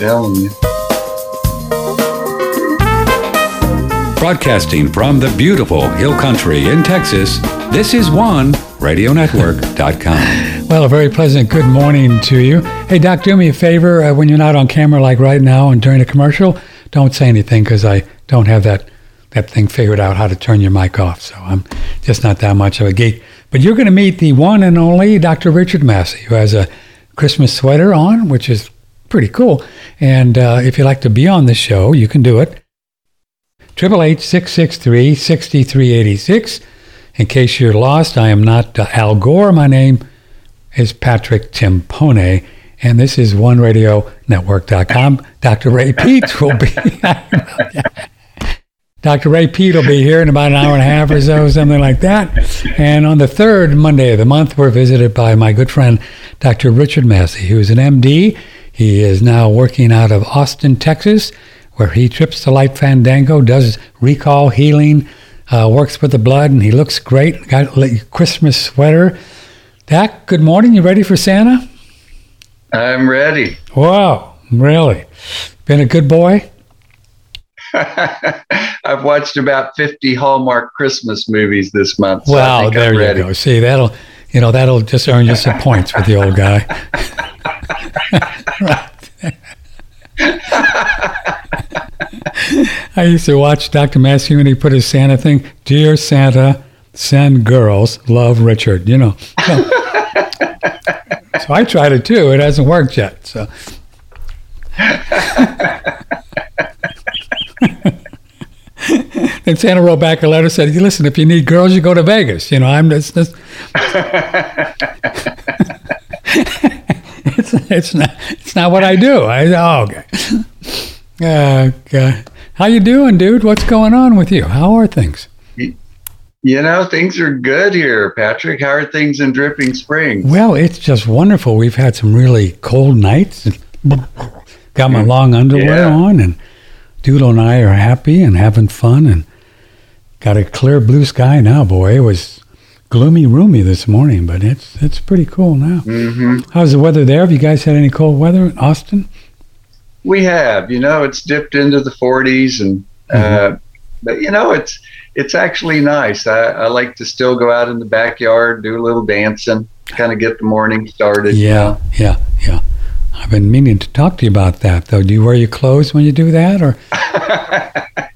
telling you. Broadcasting from the beautiful Hill Country in Texas, this is one radionetwork.com. Well, a very pleasant good morning to you. Hey, Doc, do me a favor uh, when you're not on camera like right now and during a commercial, don't say anything because I don't have that that thing figured out how to turn your mic off. So I'm just not that much of a geek. But you're going to meet the one and only Dr. Richard Massey, who has a Christmas sweater on, which is pretty cool. And uh, if you'd like to be on the show, you can do it. Triple eight six six three sixty three eighty six. In case you're lost, I am not uh, Al Gore. My name is Patrick Timpone, and this is OneRadioNetwork.com. Dr. Ray Peat will be. Dr. Ray Peat will be here in about an hour and a half or so, something like that. And on the third Monday of the month, we're visited by my good friend, Dr. Richard Massey, who is an MD. He is now working out of Austin, Texas, where he trips the light fandango, does recall healing, uh, works with the blood, and he looks great. Got a Christmas sweater. Doc, good morning. You ready for Santa? I'm ready. Wow, really? Been a good boy? I've watched about 50 Hallmark Christmas movies this month. So well, there you go. See, that'll, you know, that'll just earn you some points with the old guy. I used to watch Dr. Massey when he put his Santa thing, Dear Santa, send girls, love Richard, you know. So, so I tried it too. It hasn't worked yet. So and Santa wrote back a letter said, "Listen, if you need girls, you go to Vegas. You know, I'm just." it's it's not it's not what I do. I oh okay. Uh, okay. How you doing, dude? What's going on with you? How are things? You know, things are good here, Patrick. How are things in Dripping Springs? Well, it's just wonderful. We've had some really cold nights. Got my long underwear yeah. on and Doodle and I are happy and having fun and got a clear blue sky now, boy. It was gloomy, roomy this morning, but it's it's pretty cool now. Mm-hmm. How's the weather there? Have you guys had any cold weather in Austin? We have. You know, it's dipped into the 40s, and uh, mm-hmm. uh, but you know, it's it's actually nice. I, I like to still go out in the backyard, do a little dancing, kind of get the morning started. Yeah, yeah, yeah. I've been meaning to talk to you about that, though. Do you wear your clothes when you do that, or?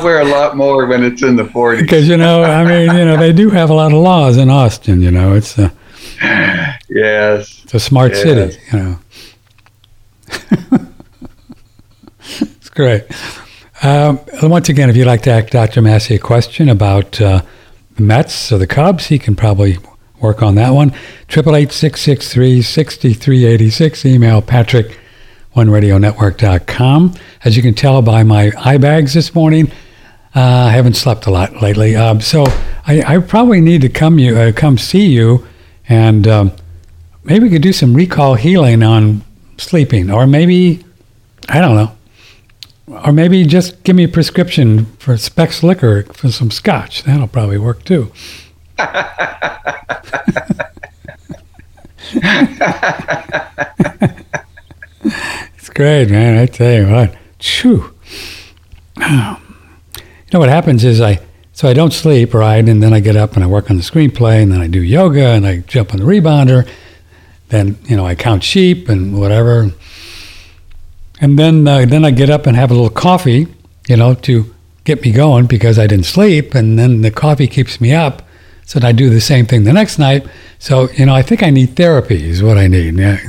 I wear a lot more when it's in the 40s. Because you know, I mean, you know, they do have a lot of laws in Austin. You know, it's a yes, it's a smart yes. city. You know, it's great. Um, once again, if you'd like to ask Dr. Massey a question about uh, the Mets or the Cubs, he can probably work on that one. Triple eight six six three sixty three eighty six. Email Patrick oneradionetwork.com. As you can tell by my eye bags this morning, uh, I haven't slept a lot lately. Um, so I, I, probably need to come you uh, come see you, and um, maybe we could do some recall healing on sleeping, or maybe I don't know, or maybe just give me a prescription for Spec's liquor for some scotch. That'll probably work too. it's great, man. I tell you what. Chew. You know what happens is I so I don't sleep, right? And then I get up and I work on the screenplay, and then I do yoga, and I jump on the rebounder. Then you know I count sheep and whatever. And then uh, then I get up and have a little coffee, you know, to get me going because I didn't sleep, and then the coffee keeps me up. So I do the same thing the next night. So, you know, I think I need therapy is what I need. Yeah.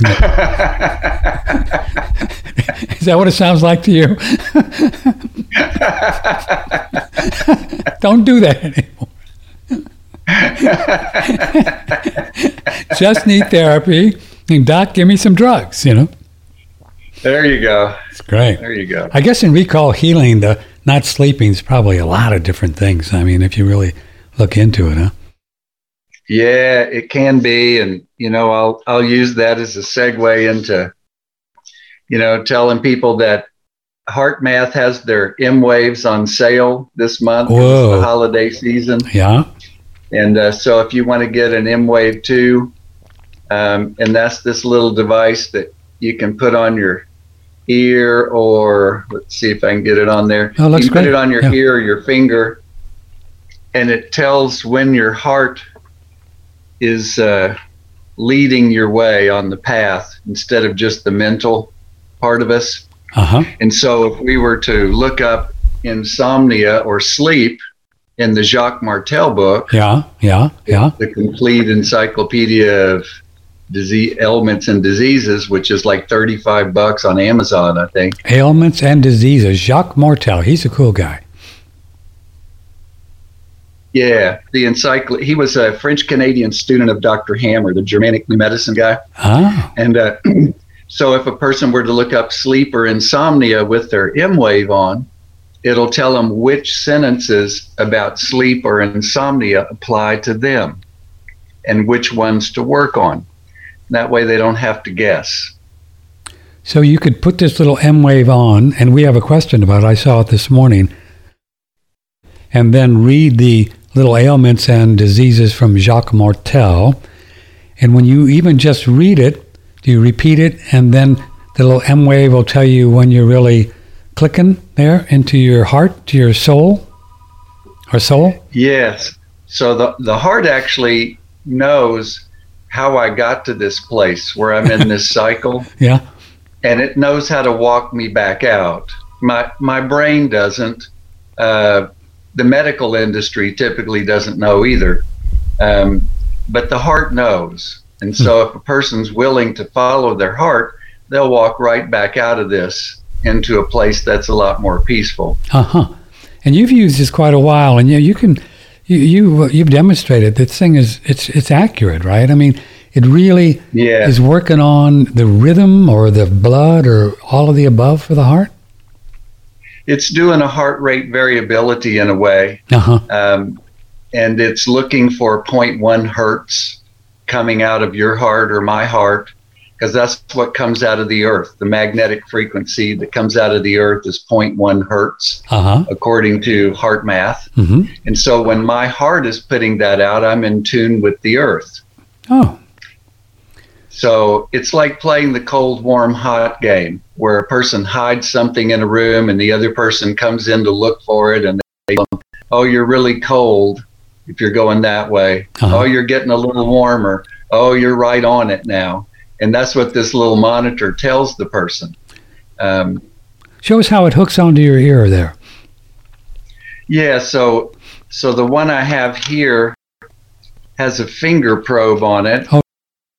is that what it sounds like to you? Don't do that anymore. Just need therapy. And doc, give me some drugs, you know. There you go. It's great. There you go. I guess in recall healing, the not sleeping is probably a lot of different things. I mean, if you really look into it, huh? Yeah, it can be, and you know, I'll I'll use that as a segue into, you know, telling people that HeartMath has their emWaves on sale this month. Whoa. the holiday season. Yeah. And uh, so, if you want to get an emWave two, um, and that's this little device that you can put on your ear or let's see if I can get it on there. Oh, looks you can put great. it on your Yeah. ear or your finger, and it tells when your heart is uh, leading your way on the path instead of just the mental part of us. Uh huh. And so, if we were to look up insomnia or sleep in the Jacques Martel book, Yeah. Yeah. Yeah. the complete encyclopedia of disease ailments and diseases, which is like 35 bucks on Amazon, I think. Ailments and diseases. Jacques Martel. He's a cool guy. Yeah, the encycl. He was a French Canadian student of Dr. Hamer, the Germanic new medicine guy. Ah. And uh, so, if a person were to look up sleep or insomnia with their emWave on, it'll tell them which sentences about sleep or insomnia apply to them and which ones to work on. That way, they don't have to guess. So you could put this little emWave on, and we have a question about it. I saw it this morning. And then read the little ailments and diseases from Jacques Martel. And when you even just read it, do you repeat it? And then the little emWave will tell you when you're really clicking there into your heart, to your soul or soul? Yes. So the the heart actually knows how I got to this place where I'm in this cycle, Yeah. and it knows how to walk me back out. My my brain doesn't. Uh, the medical industry typically doesn't know either, um, but the heart knows. And so, if a person's willing to follow their heart, they'll walk right back out of this into a place that's a lot more peaceful. Uh huh. And you've used this quite a while, and you you can you you you've demonstrated this thing is it's it's accurate, right? I mean, it really Yeah. is working on the rhythm or the blood or all of the above for the heart. It's doing a heart rate variability in a way. Uh huh. um, and it's looking for 0.1 hertz coming out of your heart or my heart because that's what comes out of the earth. The magnetic frequency that comes out of the earth is 0.1 hertz Uh huh. according to HeartMath. Hmm and so when my heart is putting that out i'm in tune with the earth. Oh. so it's like playing the cold, warm, hot game where a person hides something in a room and the other person comes in to look for it and they go, oh, you're really cold if you're going that way. Uh-huh. Oh, you're getting a little warmer. Oh, you're right on it now. And that's what this little monitor tells the person. Um, Show us how it hooks onto your ear there. Yeah, so so the one I have here has a finger probe on it. Oh.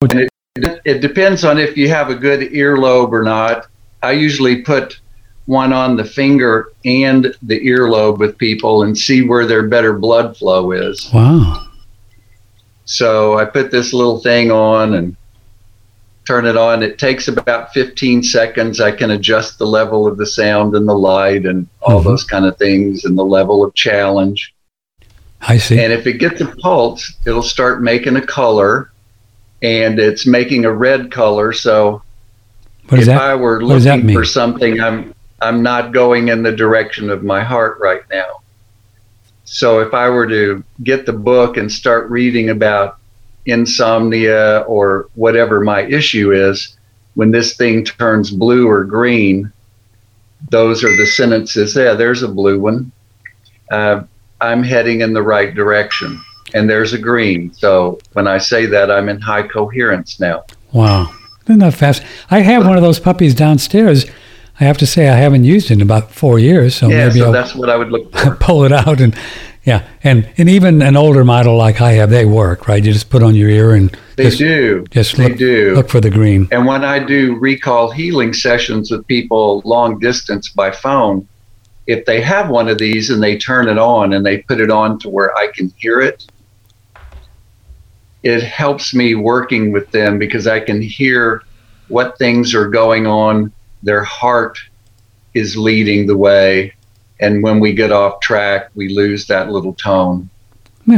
And it, it depends on if you have a good earlobe or not. I usually put one on the finger and the earlobe with people and see where their better blood flow is. Wow. So I put this little thing on and turn it on. It takes about 15 seconds. I can adjust the level of the sound and the light and all Mhm. those kind of things and the level of challenge. I see. And if it gets a pulse, it'll start making a color and it's making a red color. So what is if that? I were what does that looking for something, I'm I'm not going in the direction of my heart right now. So if I were to get the book and start reading about insomnia or whatever my issue is, when this thing turns blue or green, those are the sentences. Yeah, there's a blue one. Uh, I'm heading in the right direction. And there's a green. So when I say that, I'm in high coherence now. Wow. Isn't that fast? I have one of those puppies downstairs. I have to say I haven't used it in about four years, so yeah, maybe so I'll that's what I would look for. pull it out and yeah, and and even an older model like I have, they work, right? You just put on your ear and They just, do. just they look do. look for the green. And when I do recall healing sessions with people long distance by phone, if they have one of these and they turn it on and they put it on to where I can hear it, it helps me working with them because I can hear what things are going on. Their heart is leading the way. And when we get off track, we lose that little tone.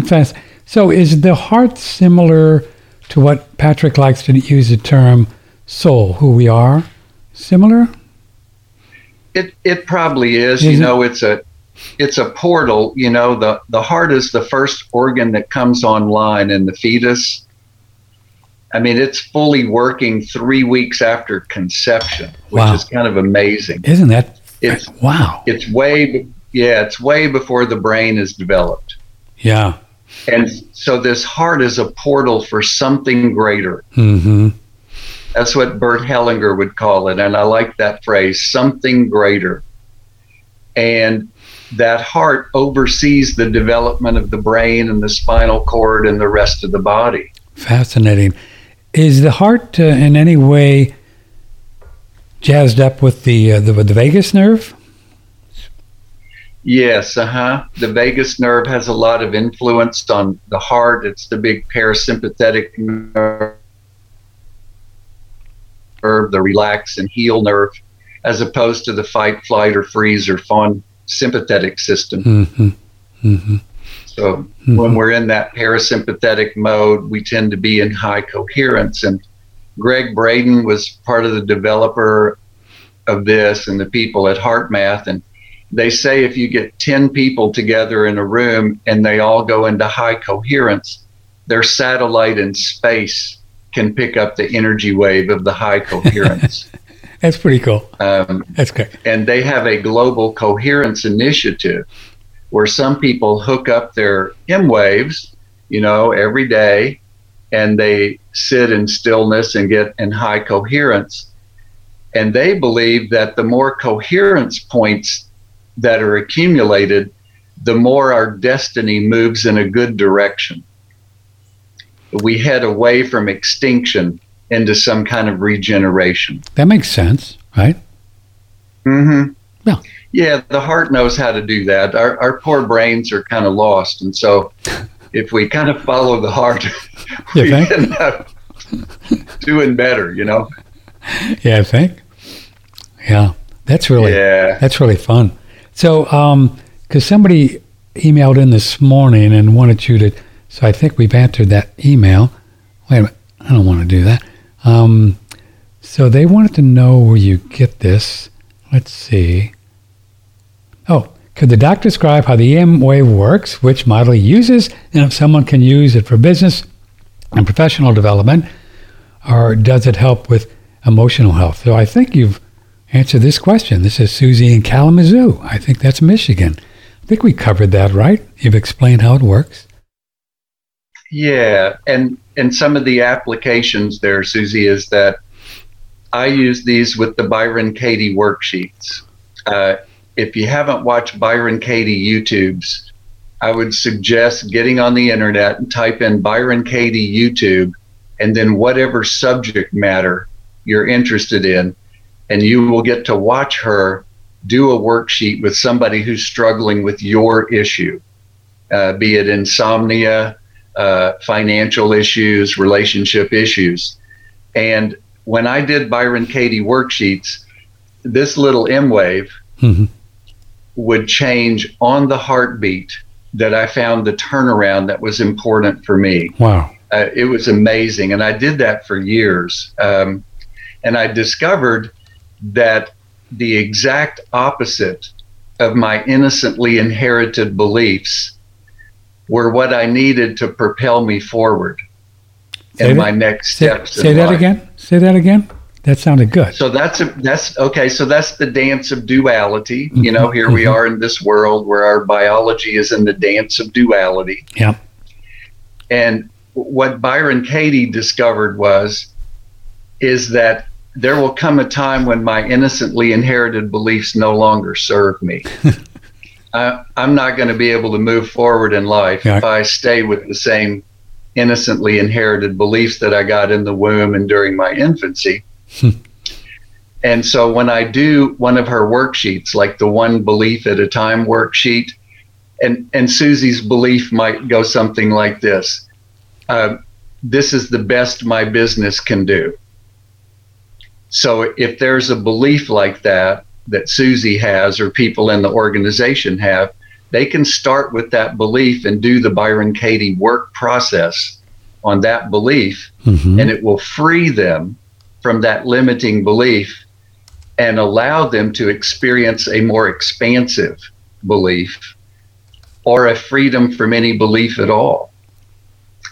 Fast? So is the heart similar to what Patrick likes to use the term soul, who we are? Similar? It it probably is. Is you it? know, it's a it's a portal. You know, the the heart is the first organ that comes online in the fetus. I mean, it's fully working three weeks after conception, which Wow. is kind of amazing. Isn't that? It's wow. it's way yeah, it's way before the brain is developed. Yeah. And so this heart is a portal for something greater. Mm-hmm. That's what Bert Hellinger would call it. And I like that phrase, something greater. And that heart oversees the development of the brain and the spinal cord and the rest of the body. Fascinating. Is the heart uh, in any way jazzed up with the, uh, the with the vagus nerve? Yes, uh huh. The vagus nerve has a lot of influence on the heart. It's the big parasympathetic nerve, the relax and heal nerve, as opposed to the fight, flight, or freeze or fawn sympathetic system. Mm-hmm. Mm-hmm. So when we're in that parasympathetic mode, we tend to be in high coherence. And Gregg Braden was part of the developer of this and the people at HeartMath. And they say if you get 10 people together in a room and they all go into high coherence, their satellite in space can pick up the energy wave of the high coherence. That's pretty cool. um, That's great. and they have a global coherence initiative where some people hook up their emWaves, you know, every day and they sit in stillness and get in high coherence. And they believe that the more coherence points that are accumulated, the more our destiny moves in a good direction. We head away from extinction into some kind of regeneration. That makes sense, right? Mm-hmm. Yeah. Yeah, the heart knows how to do that. Our, our poor brains are kind of lost. And so if we kind of follow the heart, we think? end up doing better, you know? Yeah, I think. Yeah, that's really Yeah. that's really fun. So, um, because somebody emailed in this morning and wanted you to, so I think we've answered that email. Wait a minute, I don't want to do that. Um, so they wanted to know where you get this. Let's see. Could the doc describe how the emWave works, which model he uses, and if someone can use it for business and professional development, or does it help with emotional health? So I think you've answered this question. This is Susie in Kalamazoo. I think that's Michigan. I think we covered that, right? You've explained how it works. Yeah. And and some of the applications there, Susie, is that I use these with the Byron Katie worksheets. Uh, if you haven't watched Byron Katie YouTubes, I would suggest getting on the internet and type in Byron Katie YouTube and then whatever subject matter you're interested in, and you will get to watch her do a worksheet with somebody who's struggling with your issue, uh, be it insomnia, uh, financial issues, relationship issues. And when I did Byron Katie worksheets, this little emWave Mhm. Would change on the heartbeat that I found the turnaround that was important for me. Wow. Uh, it was amazing. And I did that for years. Um, and I discovered that the exact opposite of my innocently inherited beliefs were what I needed to propel me forward Say in that- my next steps. say that life. again. Say that again. That sounded good. So that's a, that's okay. So that's the dance of duality. You know, here we Mhm. are in this world where our biology is in the dance of duality. Yeah. And what Byron Katie discovered was is that there will come a time when my innocently inherited beliefs no longer serve me. I, I'm not going to be able to move forward in life Yeah. if I stay with the same innocently inherited beliefs that I got in the womb and during my infancy. and so when I do one of her worksheets, like the one belief at a time worksheet, and, and Susie's belief might go something like this uh, This is the best my business can do. So if there's a belief like that that Susie has or people in the organization have, they can start with that belief and do the Byron Katie work process on that belief, Mhm. and it will free them from that limiting belief and allow them to experience a more expansive belief or a freedom from any belief at all.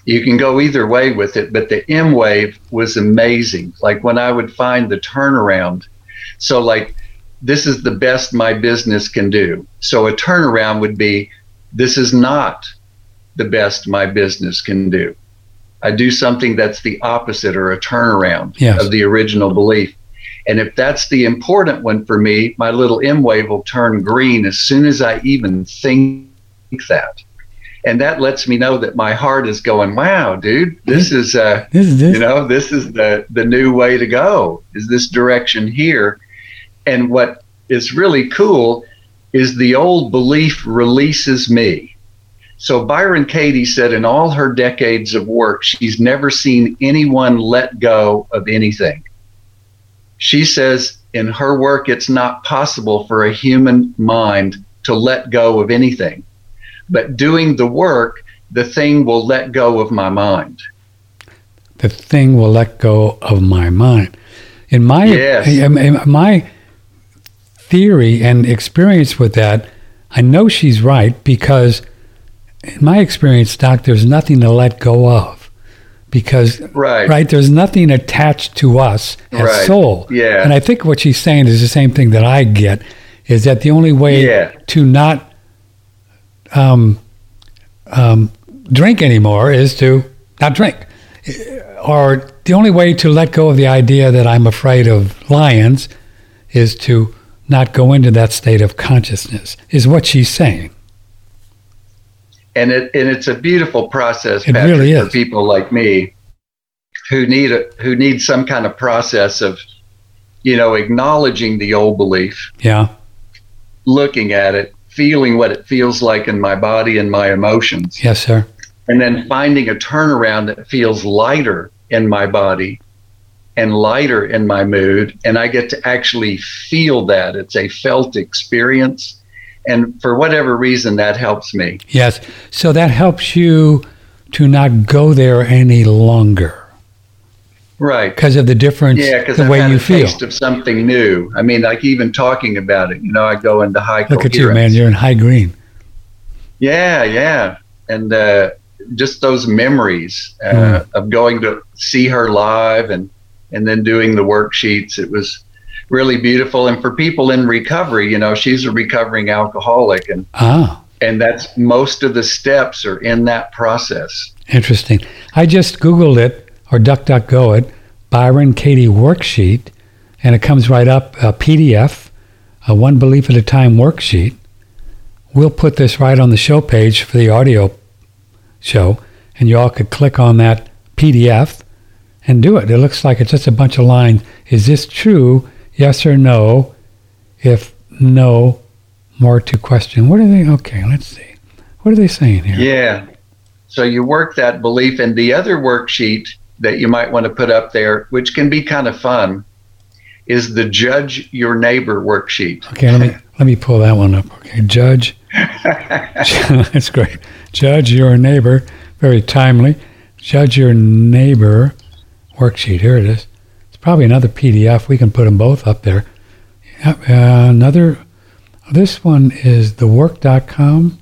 You can go either way with it, but the emWave was amazing. Like when I would find the turnaround. So, like, this is the best my business can do. So, a turnaround would be this is not the best my business can do. I do something that's the opposite or a turnaround Yes. of the original belief. And if that's the important one for me, my little emWave will turn green as soon as I even think that. And that lets me know that my heart is going, wow, dude, this is, uh, This is this. you know, this is the, the new way to go, is this direction here. And what is really cool is the old belief releases me. So Byron Katie said in all her decades of work, she's never seen anyone let go of anything. She says in her work, it's not possible for a human mind to let go of anything. But doing the work, the thing will let go of my mind. the thing will let go of my mind. In my Yes. in- my theory and experience with that, I know she's right because in my experience, Doc, there's nothing to let go of because Right. right there's nothing attached to us as Right. soul. Yeah. And I think what she's saying is the same thing that I get is that the only way Yeah. to not um, um, drink anymore is to not drink or the only way to let go of the idea that I'm afraid of lions is to not go into that state of consciousness, is what she's saying. And it and it's a beautiful process It Patrick, really for people like me who need a, who need some kind of process of you know acknowledging the old belief. Yeah. looking at it feeling what it feels like in my body and my emotions. Yes, sir. and then finding a turnaround that feels lighter in my body and lighter in my mood. And i get to actually feel that. It's a felt experience and for whatever reason that helps me Yes. So that helps you to not go there any longer right because of the difference, Yeah, because the I've way had you a feel. taste of something new. I mean, like even talking about it, you know, I go into high Look at you, man. You're in high green. Yeah, yeah, and uh, just those memories uh, Hmm. of going to see her live and and then doing the worksheets. It was really beautiful. And for people in recovery, you know, she's a recovering alcoholic, and Ah, and that's most of the steps are in that process. interesting. I just Googled it or DuckDuckGo it, Byron Katie worksheet, and it comes right up a PDF, a one belief at a time worksheet. We'll put this right on the show page for the audio show, and you all could click on that PDF and do it. It looks like it's just a bunch of lines. Is this true? Yes or no? If no, more to question. What are they? Okay, let's see. What are they saying here? Yeah. So you work that belief, and the other worksheet that you might want to put up there, which can be kind of fun, is the judge your neighbor worksheet. Okay, let me let me pull that one up. Okay, judge. That's great. Judge your neighbor. Very timely. Judge your neighbor worksheet. Here it is. Probably another PDF. We can put them both up there. Yep, uh, another. This one is thework.com.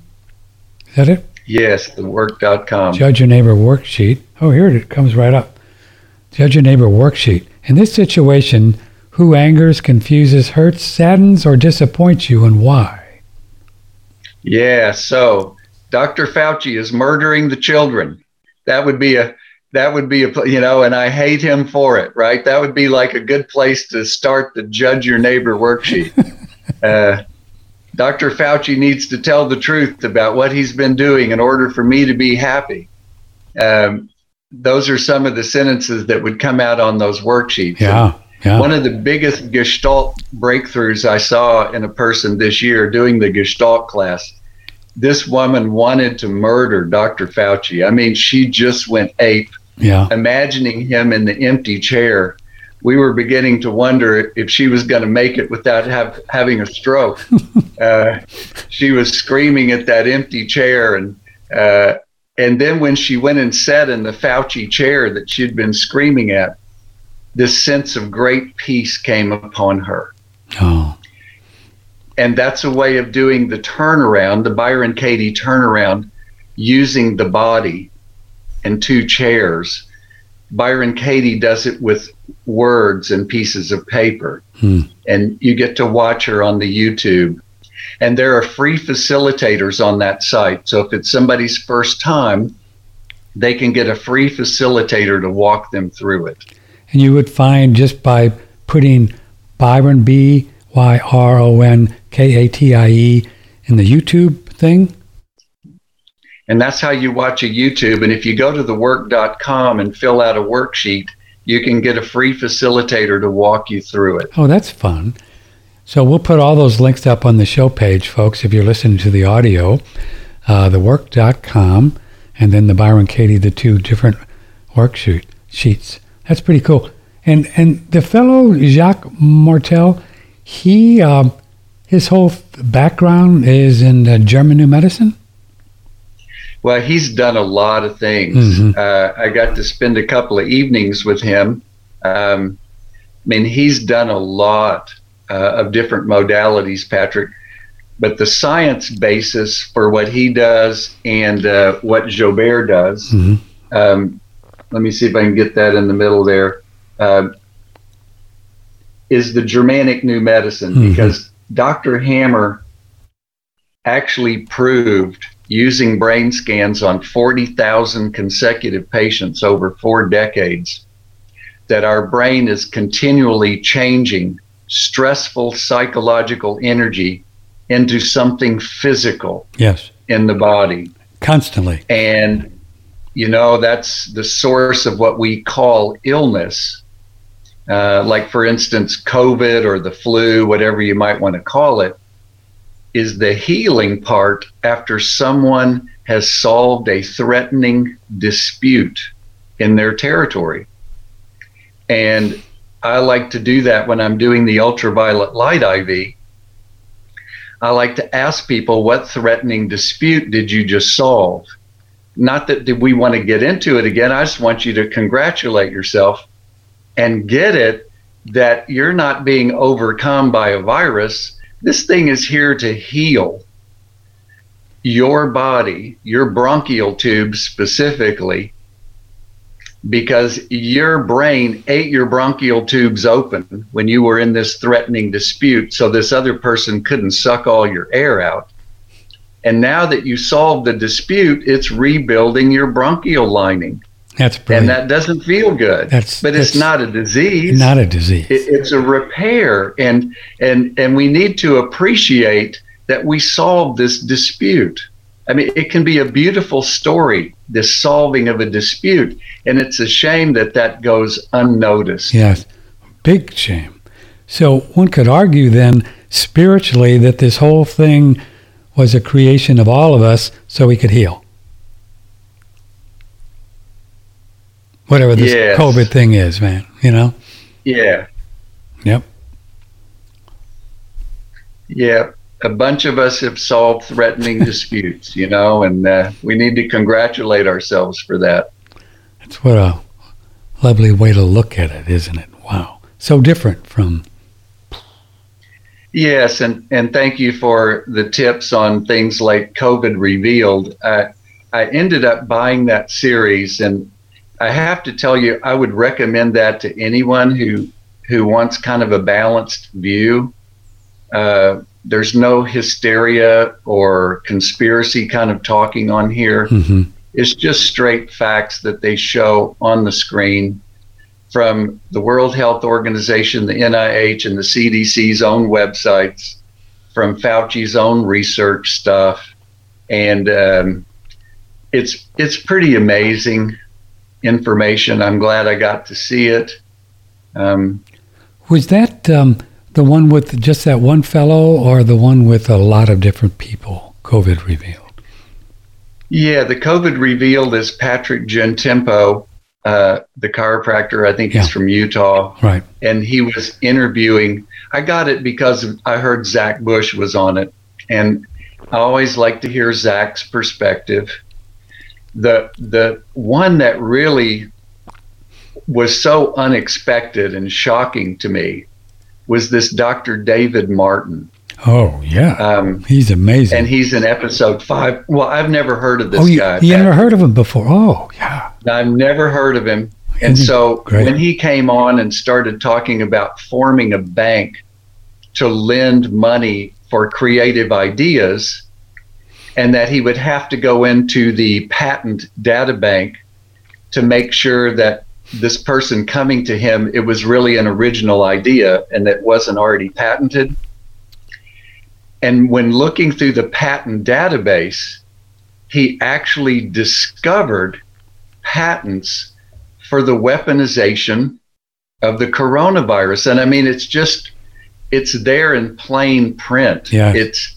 Is that it? Yes, the work.com. Judge your neighbor worksheet. Oh, here it comes right up. Judge your neighbor worksheet. In this situation, who angers, confuses, hurts, saddens, or disappoints you, and why? Yeah. So Dr. Fauci is murdering the children. That would be a that would be a you know, and I hate him for it. Right. That would be like a good place to start the judge your neighbor worksheet. uh, Dr. Fauci needs to tell the truth about what he's been doing in order for me to be happy. Um, those are some of the sentences that would come out on those worksheets. Yeah, yeah. One of the biggest Gestalt breakthroughs I saw in a person this year doing the Gestalt class. This woman wanted to murder Dr. Fauci. I mean, she just went ape, yeah. imagining him in the empty chair. We were beginning to wonder if she was going to make it without have, having a stroke. uh, she was screaming at that empty chair, and uh, and then when she went and sat in the Fauci chair that she'd been screaming at, this sense of great peace came upon her. Oh, And that's a way of doing the turnaround, the Byron Katie turnaround, using the body and two chairs. Byron Katie does it with words and pieces of paper. Hmm. And you get to watch her on the YouTube. And there are free facilitators on that site. So if it's somebody's first time, they can get a free facilitator to walk them through it. And you would find just by putting Byron B Y R O N K A T I E in the YouTube thing. And that's how you watch a YouTube. And if you go to thework.com and fill out a worksheet, you can get a free facilitator to walk you through it. Oh, that's fun. So we'll put all those links up on the show page, folks, if you're listening to the audio, uh, thework.com, and then the Byron Katie, the two different worksheet sheets. That's pretty cool. And and the fellow Jacques Martel, he um, his whole background is in uh, German New Medicine. Well, he's done a lot of things. Mhm. Uh, I got to spend a couple of evenings with him. Um, I mean, he's done a lot uh, of different modalities, Patrick. But the science basis for what he does and uh, what Jobert does, Mhm. um, let me see if I can get that in the middle there, uh, is the Germanic New Medicine Mhm. because Dr. Hamer actually proved using brain scans on 40,000 consecutive patients over four decades that our brain is continually changing stressful psychological energy into something physical Yes, in the body. constantly. And, you know, that's the source of what we call illness. Uh, like, for instance, COVID or the flu, whatever you might want to call it, is the healing part after someone has solved a threatening dispute in their territory. And I like to do that when I'm doing the ultraviolet light IV. I like to ask people, what threatening dispute did you just solve? Not that we want to get into it again. I just want you to congratulate yourself and get it that you're not being overcome by a virus. This thing is here to heal your body, your bronchial tubes specifically, because your brain ate your bronchial tubes open when you were in this threatening dispute, so this other person couldn't suck all your air out. And now that you solved the dispute, it's rebuilding your bronchial lining. That's And that doesn't feel good. That's- but it's not a disease Not a disease. it, it's a repair and and and we need to appreciate that we solved this dispute i mean it can be a beautiful story this solving of a dispute and it's a shame that that goes unnoticed Yes, big shame. So one could argue then spiritually that this whole thing was a creation of all of us so we could heal. Whatever this Yes. COVID thing is, man, you know? yeah Yep. yeah a bunch of us have solved threatening disputes you know and uh, we need to congratulate ourselves for that That's what a lovely way to look at it, isn't it? Wow. So different from, Yes, and, and thank you for the tips on things like COVID Revealed. I, I ended up buying that series, and I have to tell you, I would recommend that to anyone who who wants kind of a balanced view. Uh, there's no hysteria or conspiracy kind of talking on here. Mhm. It's just straight facts that they show on the screen from the World Health Organization, the NIH, and the CDC's own websites, from Fauci's own research stuff, and um, it's it's pretty amazing information. I'm glad I got to see it. Um, was that um, the one with just that one fellow or the one with a lot of different people, COVID revealed? yeah, the COVID revealed is Patrick Gentempo, uh, the chiropractor. I think Yeah. he's from Utah. Right. and he was interviewing. I got it because I heard Zach Bush was on it, and I always like to hear Zach's perspective. The the one that really was so unexpected and shocking to me was this Dr. David Martin. Oh yeah, Um, he's amazing. and he's in episode five. Well, I've never heard of this oh, you, guy. you never heard of him before? Oh yeah. I've never heard of him. And Isn't so great? when he came on and started talking about forming a bank to lend money for creative ideas, and that he would have to go into the patent data bank to make sure that this person coming to him it was really an original idea and that wasn't already patented. And when looking through the patent database he actually discovered patents for the weaponization of the coronavirus. And i mean it's just it's there in plain print. Yeah. it's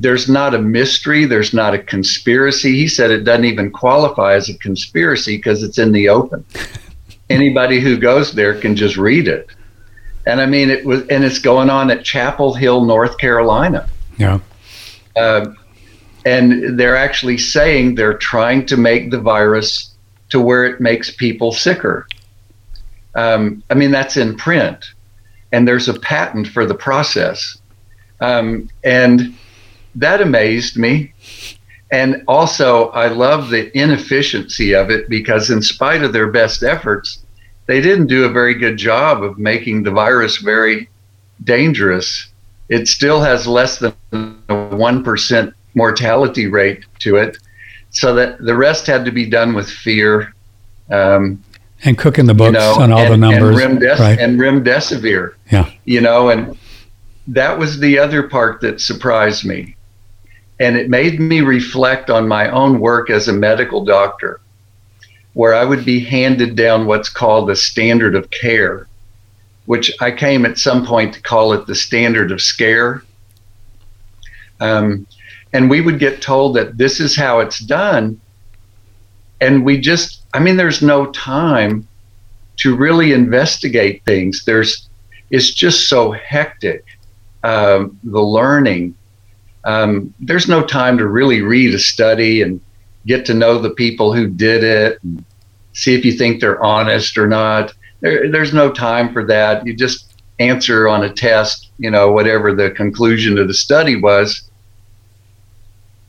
there's not a mystery there's not a conspiracy he said it doesn't even qualify as a conspiracy because it's in the open anybody who goes there can just read it and i mean it was and it's going on at chapel hill north carolina Yeah. uh, and they're actually saying they're trying to make the virus to where it makes people sicker. Um, I mean, that's in print, and there's a patent for the process. Um, and that amazed me. And also, I love the inefficiency of it because, in spite of their best efforts, they didn't do a very good job of making the virus very dangerous. It still has less than a 1% mortality rate to it. So that the rest had to be done with fear. Um, And cooking the you books know, on all and, the numbers. and, remdes- right. and remdesivir. Yeah. You know, and that was the other part that surprised me. And it made me reflect on my own work as a medical doctor, where I would be handed down what's called the standard of care, which I came at some point to call it the standard of scare. Um, and we would get told that this is how it's done. And we just, I mean, there's no time to really investigate things. There's, it's just so hectic. Um, the learning, um, there's no time to really read a study and get to know the people who did it and see if you think they're honest or not. There, there's no time for that. You just answer on a test, you know, whatever the conclusion of the study was.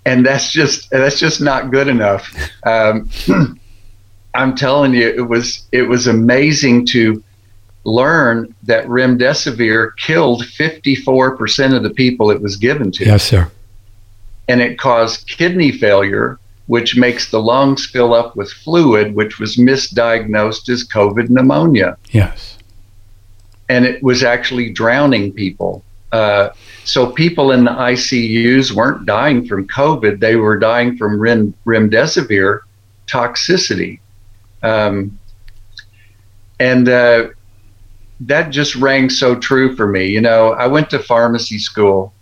And that's just that's just not good enough. Um, I'm telling you, it was it was amazing to learn that remdesivir killed 54% of the people it was given to, Yes, sir. and it caused kidney failure, which makes the lungs fill up with fluid, which was misdiagnosed as COVID pneumonia, Yes. and it was actually drowning people. Uh, so people in the ICUs weren't dying from COVID; they were dying from rem- remdesivir toxicity. Um, and uh, that just rang so true for me. You know, I went to pharmacy school,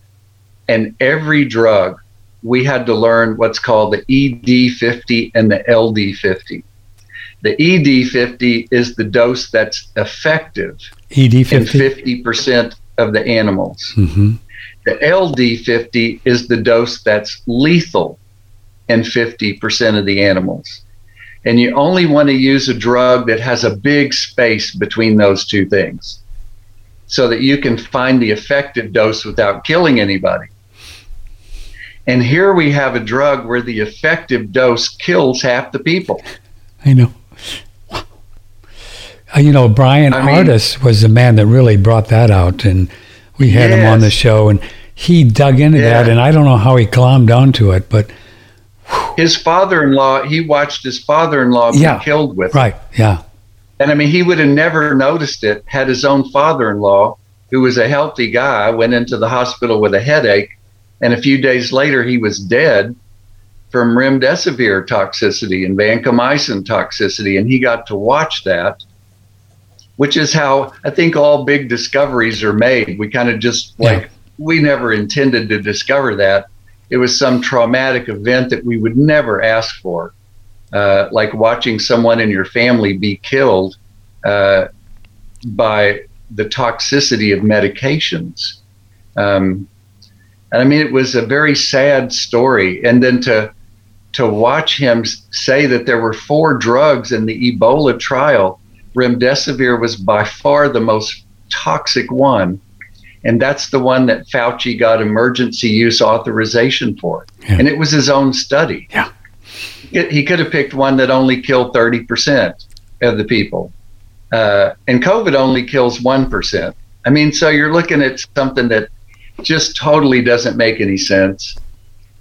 and every drug we had to learn what's called the ED50 and the LD50. The ED50 is the dose that's effective ED in 50. 50% of the animals. hmm The LD50 is the dose that's lethal in 50% of the animals. And you only want to use a drug that has a big space between those two things so that you can find the effective dose without killing anybody. And here we have a drug where the effective dose kills half the people. I know. Uh, you know, Bryan I mean- Ardis was the man that really brought that out, and we had him on the show, and he dug into that, and I don't know how he climbed onto it, but His father in law, he watched his father in law be killed with it. right, yeah, And I mean, he would have never noticed it had his own father in law, who was a healthy guy, went into the hospital with a headache. And a few days later, he was dead from remdesivir toxicity and vancomycin toxicity. And he got to watch that, which is how I think all big discoveries are made. We kind of just Yeah. like, we never intended to discover that. It was some traumatic event that we would never ask for uh, like watching someone in your family be killed uh, by the toxicity of medications. Um, and I mean, it was a very sad story. And then to to watch him say that there were four drugs in the Ebola trial, remdesivir was by far the most toxic one, And that's the one that Fauci got emergency use authorization for. Yeah. And it was his own study. Yeah. He could have picked one that only killed 30% of the people. Uh, and COVID only kills 1%. I mean, so you're looking at something that just totally doesn't make any sense.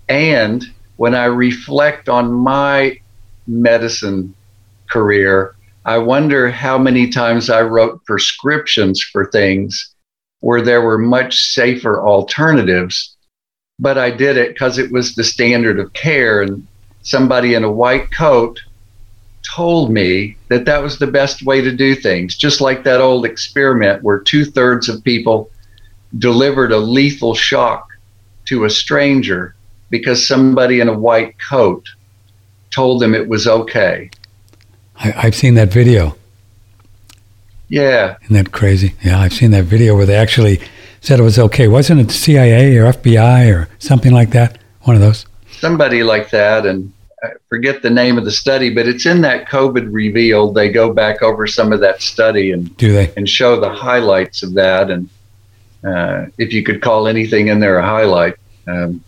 And when I reflect on my medicine career, I wonder how many times I wrote prescriptions for things where there were much safer alternatives, but I did it because it was the standard of care. And somebody in a white coat told me that that was the best way to do things, just like that old experiment where two thirds of people delivered a lethal shock to a stranger because somebody in a white coat told them it was okay. I, have seen that video. Yeah. Isn't that crazy? Yeah, I've seen that video where they actually said it was okay. Wasn't it CIA or FBI or something like that? One of those? Somebody like that. And I forget the name of the study, but it's in that COVID revealed. They go back over some of that study and do they and show the highlights of that. And uh, if you could call anything in there a highlight, um,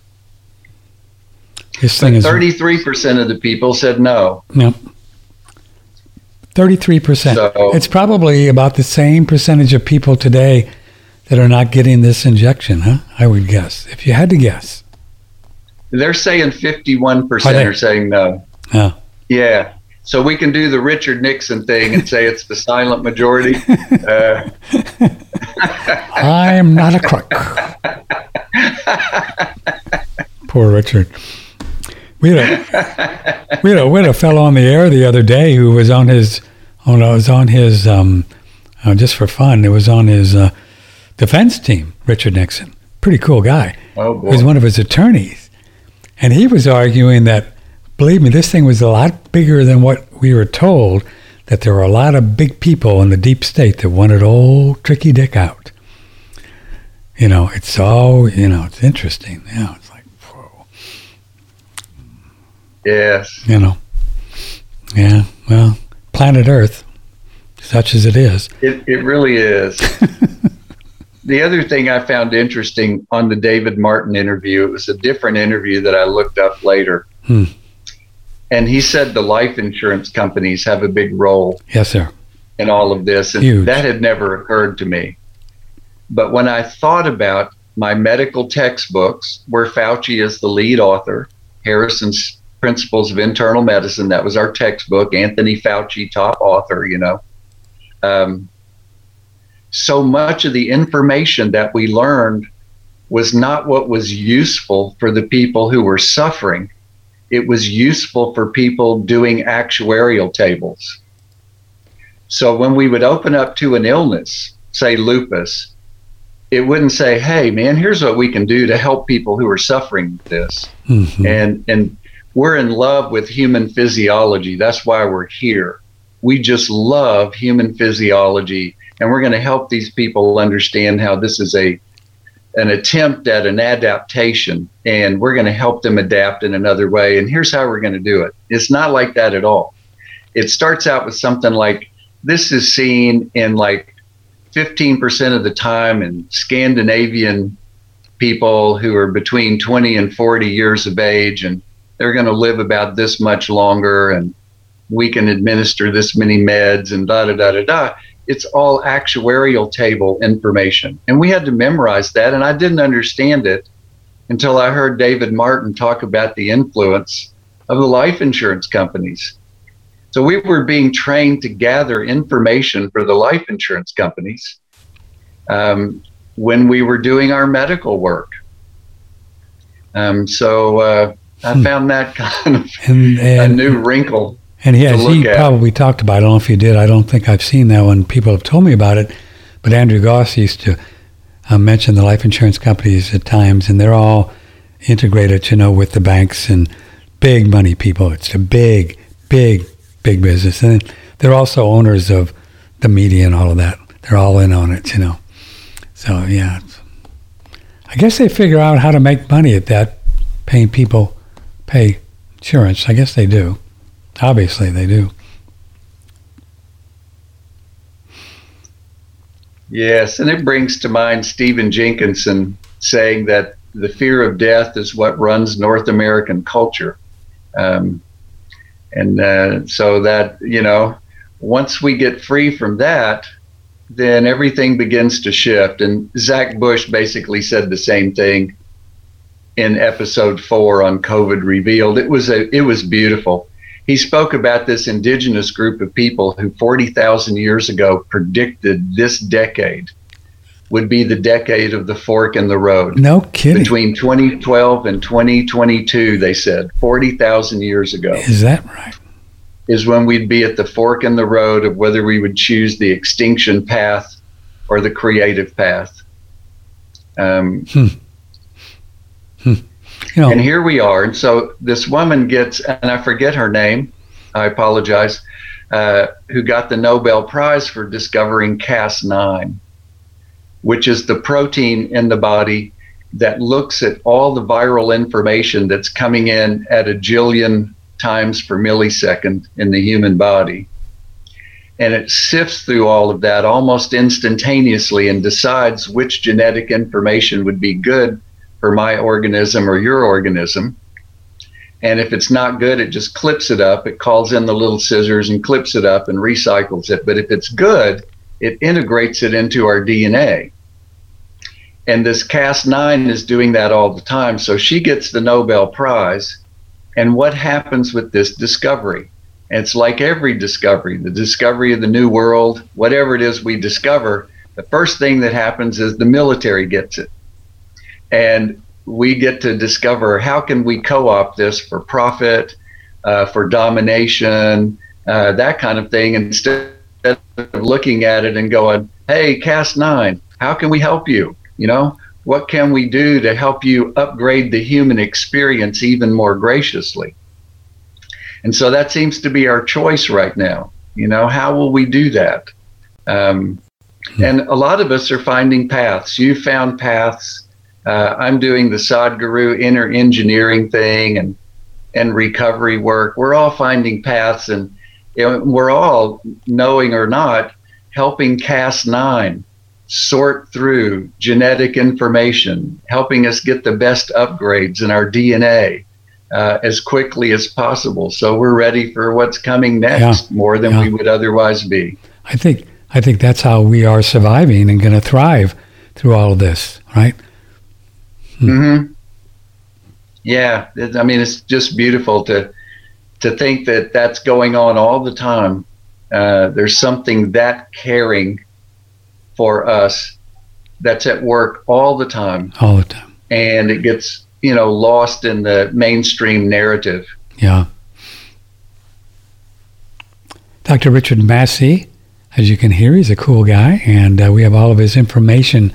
this thing is 33% of the people said no. Yep. 33%. So, it's probably about the same percentage of people today that are not getting this injection, huh? I would guess. If you had to guess. They're saying 51% are, are saying no. Yeah. Yeah. So we can do the Richard Nixon thing and say it's the silent majority. Uh, I'm not a crook. Poor Richard. We had a we had a, we had a fellow on the air the other day who was on his on it was on his um, uh, just for fun. It was on his uh, defense team. Richard Nixon, pretty cool guy. Oh boy. He was one of his attorneys, and he was arguing that believe me, this thing was a lot bigger than what we were told. That there were a lot of big people in the deep state that wanted old Tricky Dick out. You know, it's all, you know, it's interesting. Know, it's like whoa. Yes. You know. Yeah. Well, planet Earth, such as it is. It it really is. the other thing I found interesting on the David Martin interview, it was a different interview that I looked up later. Hmm. And he said the life insurance companies have a big role. Yes, sir. In all of this. And Huge. that had never occurred to me. But when I thought about my medical textbooks, where Fauci is the lead author, Harrison's Principles of Internal Medicine, that was our textbook, Anthony Fauci, top author, you know. Um, so much of the information that we learned was not what was useful for the people who were suffering it was useful for people doing actuarial tables. So when we would open up to an illness, say lupus, it wouldn't say, "Hey, man, here's what we can do to help people who are suffering this." Mm-hmm. And and we're in love with human physiology. That's why we're here. We just love human physiology, and we're going to help these people understand how this is a an attempt at an adaptation and we're going to help them adapt in another way and here's how we're going to do it it's not like that at all it starts out with something like this is seen in like 15% of the time in scandinavian people who are between 20 and 40 years of age and they're going to live about this much longer and we can administer this many meds and da da da da da it's all actuarial table information. And we had to memorize that. And I didn't understand it until I heard David Martin talk about the influence of the life insurance companies. So we were being trained to gather information for the life insurance companies um, when we were doing our medical work. Um, so uh, I hmm. found that kind of and, and, a new wrinkle. And he, as he at. probably talked about, it. I don't know if he did, I don't think I've seen that one. People have told me about it. But Andrew Goss used to uh, mention the life insurance companies at times, and they're all integrated, you know, with the banks and big money people. It's a big, big, big business. And they're also owners of the media and all of that. They're all in on it, you know. So, yeah. I guess they figure out how to make money at that, paying people pay insurance. I guess they do. Obviously, they do. Yes, and it brings to mind Stephen Jenkinson saying that the fear of death is what runs North American culture. Um, and uh, so that, you know, once we get free from that, then everything begins to shift. And Zach Bush basically said the same thing in episode four on COVID revealed. It was a it was beautiful. He spoke about this indigenous group of people who 40,000 years ago predicted this decade would be the decade of the fork in the road. No kidding. Between 2012 and 2022, they said 40,000 years ago. Is that right? Is when we'd be at the fork in the road of whether we would choose the extinction path or the creative path. Um, hmm. Hmm. You know, and here we are. And so this woman gets, and I forget her name, I apologize, uh, who got the Nobel Prize for discovering Cas9 which is the protein in the body that looks at all the viral information that's coming in at a jillion times per millisecond in the human body. And it sifts through all of that almost instantaneously and decides which genetic information would be good for my organism or your organism. And if it's not good, it just clips it up. It calls in the little scissors and clips it up and recycles it. But if it's good, it integrates it into our DNA. And this Cas9 is doing that all the time. So she gets the Nobel Prize. And what happens with this discovery? it's like every discovery, the discovery of the new world, whatever it is we discover, the first thing that happens is the military gets it. And we get to discover how can we co-opt this for profit, uh, for domination, uh, that kind of thing, instead of looking at it and going, "Hey, Cas9, how can we help you?" You know, what can we do to help you upgrade the human experience even more graciously? And so that seems to be our choice right now. You know, how will we do that? Um, and a lot of us are finding paths. You found paths. Uh, I'm doing the Sadhguru inner engineering thing and and recovery work. We're all finding paths, and you know, we're all knowing or not helping Cas9 sort through genetic information, helping us get the best upgrades in our DNA uh, as quickly as possible. So we're ready for what's coming next yeah. more than yeah. we would otherwise be. I think I think that's how we are surviving and going to thrive through all of this, right? Hmm. Mm-hmm. Yeah, I mean, it's just beautiful to to think that that's going on all the time. Uh, there's something that caring for us that's at work all the time. All the time. And it gets, you know, lost in the mainstream narrative. Yeah. Dr. Richard Massey, as you can hear, he's a cool guy, and uh, we have all of his information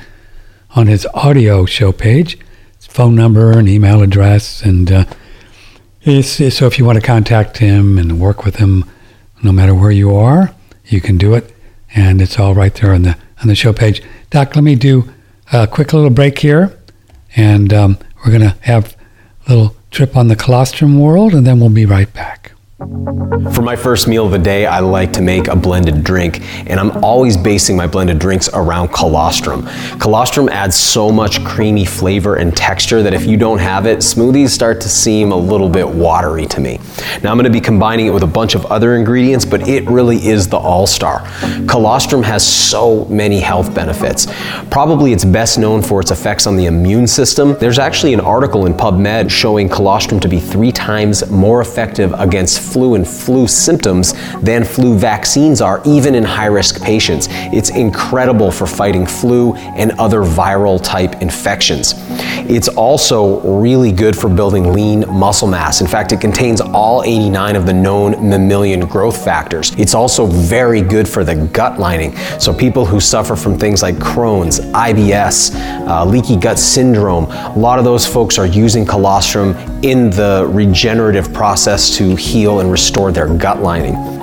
on his audio show page, phone number and email address, and uh, so if you want to contact him and work with him, no matter where you are, you can do it, and it's all right there on the on the show page. Doc, let me do a quick little break here, and um, we're going to have a little trip on the colostrum world, and then we'll be right back. For my first meal of the day, I like to make a blended drink, and I'm always basing my blended drinks around colostrum. Colostrum adds so much creamy flavor and texture that if you don't have it, smoothies start to seem a little bit watery to me. Now I'm going to be combining it with a bunch of other ingredients, but it really is the all-star. Colostrum has so many health benefits. Probably it's best known for its effects on the immune system. There's actually an article in PubMed showing colostrum to be three times more effective against flu and flu symptoms than flu vaccines are, even in high risk patients. It's incredible for fighting flu and other viral type infections. It's also really good for building lean muscle mass. In fact, it contains all 89 of the known mammalian growth factors. It's also very good for the gut lining. So, people who suffer from things like Crohn's, IBS, uh, leaky gut syndrome, a lot of those folks are using colostrum in the regenerative process to heal and restore their gut lining.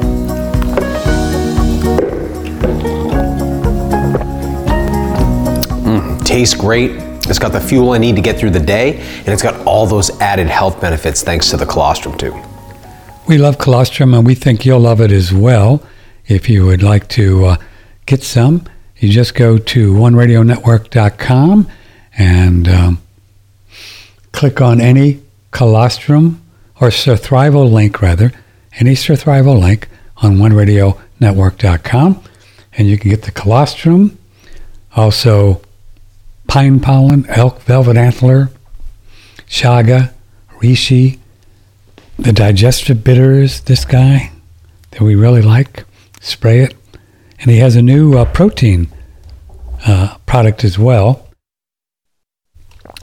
Tastes great. It's got the fuel I need to get through the day, and it's got all those added health benefits thanks to the colostrum too. We love colostrum, and we think you'll love it as well. If you would like to uh, get some, you just go to oneradionetwork.com and um, click on any colostrum or survival link, rather, any survival link on oneradionetwork.com, and you can get the colostrum, also pine pollen, elk velvet antler, chaga, reishi, the digestive bitters, this guy that we really like, spray it. And he has a new uh, protein uh, product as well.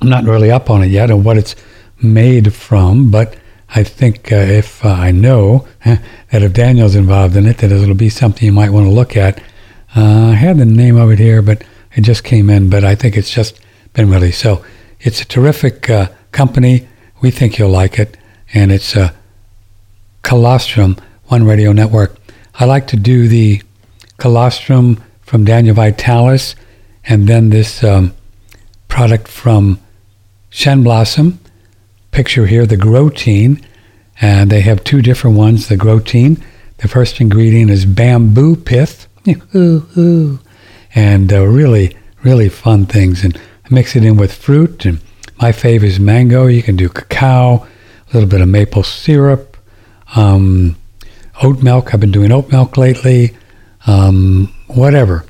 I'm not really up on it yet and what it's made from, but I think uh, if uh, I know that if Daniel's involved in it, that it'll be something you might want to look at. Uh, I had the name of it here, but it just came in, but I think it's just been released. So it's a terrific uh, company. We think you'll like it, and it's uh, Colostrum One Radio Network. I like to do the Colostrum from Daniel Vitalis, and then this um, product from Shen Blossom. Picture here the Grotein, and they have two different ones. The Grotein, the first ingredient is bamboo pith, ooh, ooh. And uh, really, really fun things. And mix it in with fruit. And my favorite is mango. You can do cacao, a little bit of maple syrup, um, oat milk. I've been doing oat milk lately. Um, whatever,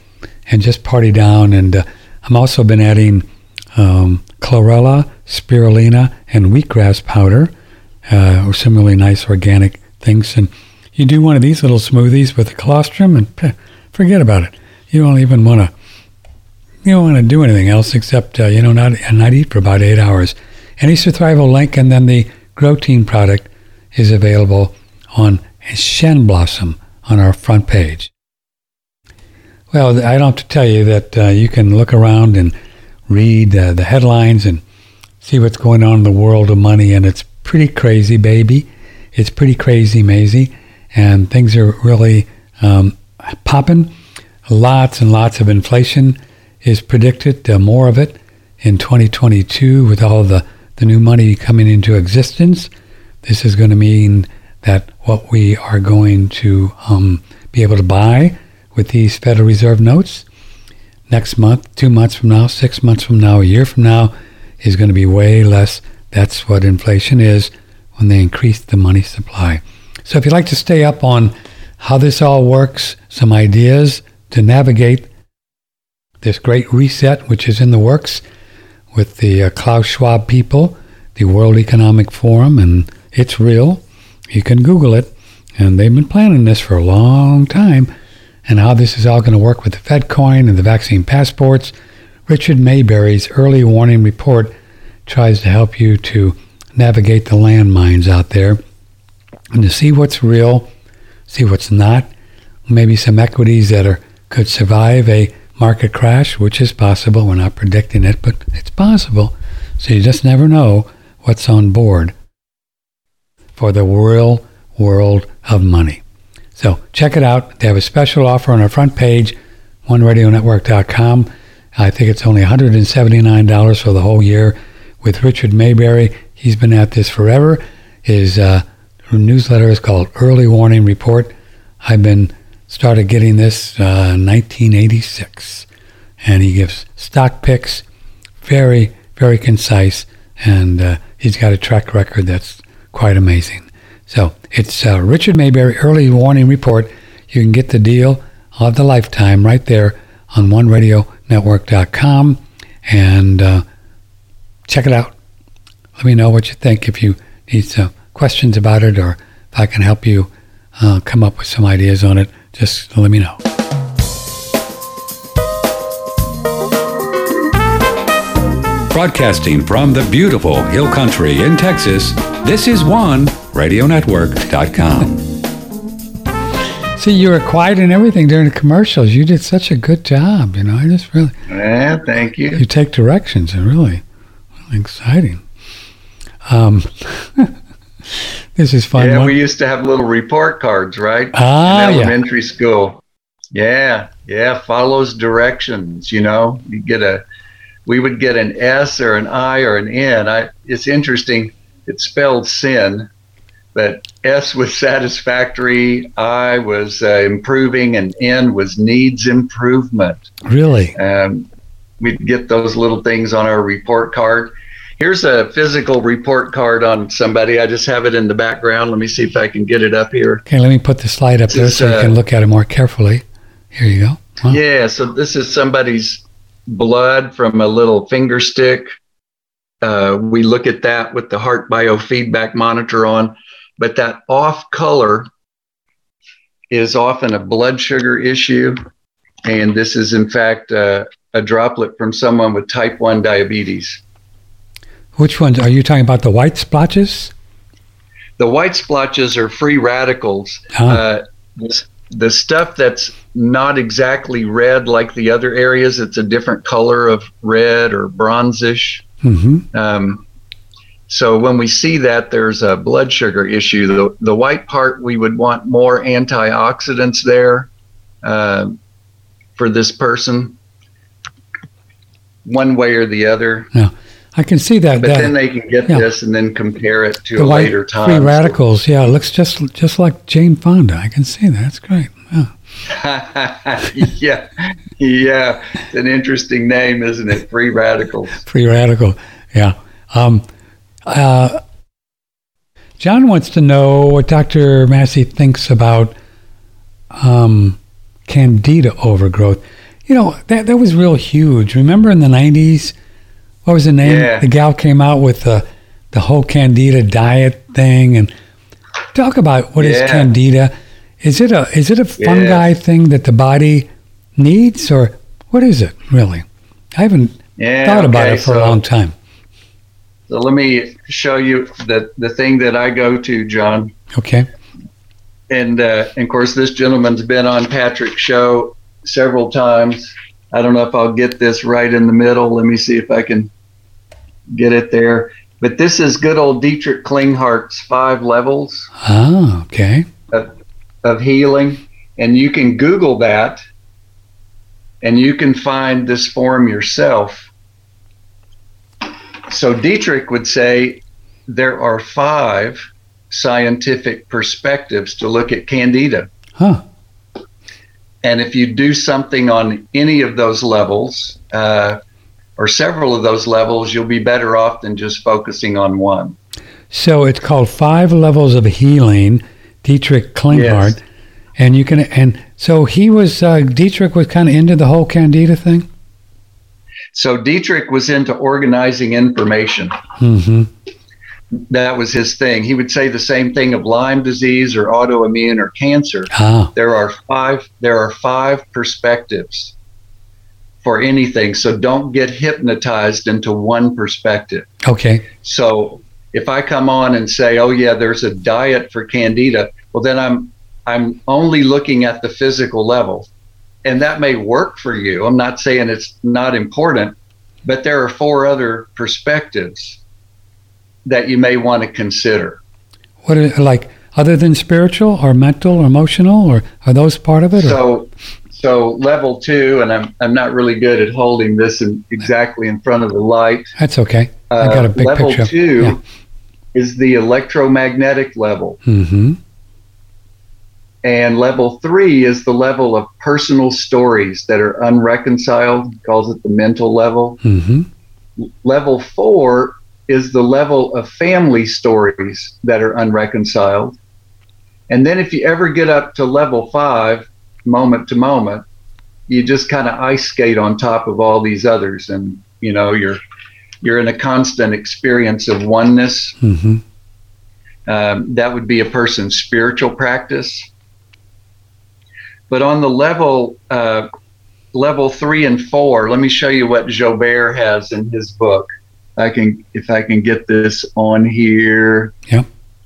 and just party down. And uh, I'm also been adding um, chlorella, spirulina, and wheatgrass powder, uh, or some really nice organic things. And you do one of these little smoothies with the colostrum, and peh, forget about it. You don't even want to. You don't want to do anything else except uh, you know not not eat for about eight hours. Any survival link, and then the Grotein product is available on Shen Blossom on our front page. Well, I don't have to tell you that uh, you can look around and read uh, the headlines and see what's going on in the world of money, and it's pretty crazy, baby. It's pretty crazy, Maisie, and things are really um, popping. Lots and lots of inflation is predicted, uh, more of it in 2022 with all the, the new money coming into existence. This is going to mean that what we are going to um, be able to buy with these Federal Reserve notes next month, two months from now, six months from now, a year from now is going to be way less. That's what inflation is when they increase the money supply. So if you'd like to stay up on how this all works, some ideas to navigate this great reset, which is in the works with the uh, Klaus Schwab people, the World Economic Forum, and it's real. You can Google it, and they've been planning this for a long time and how this is all going to work with the Fed coin and the vaccine passports. Richard Maybury's early warning report tries to help you to navigate the landmines out there and to see what's real, see what's not, maybe some equities that are could survive a market crash, which is possible. We're not predicting it, but it's possible. So you just never know what's on board for the real world of money. So check it out. They have a special offer on our front page, oneradionetwork.com. I think it's only $179 for the whole year with Richard Maybury. He's been at this forever. His uh, newsletter is called Early Warning Report. I've been started getting this uh, 1986, and he gives stock picks, very very concise, and uh, he's got a track record that's quite amazing. So it's uh, Richard Maybury Early Warning Report. You can get the deal of the lifetime right there on OneRadioNetwork.com and uh, check it out. Let me know what you think if you need some questions about it or if I can help you uh, come up with some ideas on it. Just let me know. Broadcasting from the beautiful Hill Country in Texas, this is one radionetwork.com. See, you were quiet and everything during the commercials. You did such a good job. You know, I just really Yeah, thank you. you take directions and really, really exciting. Um, this is fun. Yeah, One- we used to have little report cards, right? Ah, in yeah. elementary school. Yeah, yeah, follows directions. You know, you get a, we would get an S or an I or an N. I, it's interesting. It's spelled sin, but S was satisfactory, I was uh, improving, and N was needs improvement. really. Um, we'd get those little things on our report card. Here's a physical report card on somebody. I just have it in the background. Let me see if I can get it up here. Okay, let me put the slide up This there is, so you uh, can look at it more carefully. Here you go. Wow. Yeah, so this is somebody's blood from a little finger stick. Uh, we look at that with the heart biofeedback monitor on, but that off color is often a blood sugar issue. And this is, in fact, uh, a droplet from someone with type 1 diabetes. Which ones are you talking about? The white splotches? The white splotches are free radicals. Ah. Uh, the, the stuff that's not exactly red like the other areas, it's a different color of red or bronzish. Mm-hmm. Um, so when we see that, there's a blood sugar issue. The, the white part, we would want more antioxidants there uh, for this person, one way or the other. I can see that. But that then they can get Yeah. this and then compare it to the a white later time. free radicals. Yeah, it looks just just like Jane Fonda. I can see that. That's great. Yeah. yeah, yeah. It's an interesting name, isn't it? Free radicals. Free radical. Yeah. Um, uh, John wants to know what Dr. Massey thinks about um, candida overgrowth. You know, that, that was real huge. Remember in the 90s? What was the name? Yeah. The gal came out with the, the whole candida diet thing. And talk about what is Yeah. candida. Is it a is it a fungi thing that the body needs, or what is it really? I haven't Yeah. thought about it for so, a long time. So let me show you the the thing that I go to, John. Okay. And, uh, and of course, this gentleman's been on Patrick's show several times. I don't know if I'll get this right in the middle. Let me see if I can get it there. But this is good old Dietrich Klinghardt's five levels. Ah, okay. of healing and you can google that and you can find this form yourself so dietrich would say there are five scientific perspectives to look at candida Huh. and if you do something on any of those levels uh, or several of those levels you'll be better off than just focusing on one So it's called Five Levels of Healing, Dietrich Klinghardt. Yes. And you can and so he was uh, Dietrich was kind of into the whole candida thing. so dietrich was into organizing information Mm-hmm. that was his thing. He would say the same thing of Lyme disease or autoimmune or cancer. Ah, There are five there are five perspectives for anything. So don't get hypnotized into one perspective. okay. So if I come on and say, "Oh yeah, there's a diet for candida," well then I'm I'm only looking at the physical level. And that may work for you. I'm not saying it's not important, but there are four other perspectives that you may want to consider. What are, like other than spiritual or mental or emotional or are those part of it? Or? So, so level two, and I'm I'm not really good at holding this in, exactly in front of the light. That's okay. I got a big Uh, level picture. two Yeah. is the electromagnetic level, Mm-hmm. and level three is the level of personal stories that are unreconciled. He calls it the mental level. Mm-hmm. Level four is the level of family stories that are unreconciled. And then if you ever get up to level five, moment to moment, you just kind of ice skate on top of all these others and you know you're you're in a constant experience of oneness. Mm-hmm. Um, that would be a person's spiritual practice. But on the level uh, level three and four, let me show you what Joubert has in his book. I can if I can get this on here. Yeah.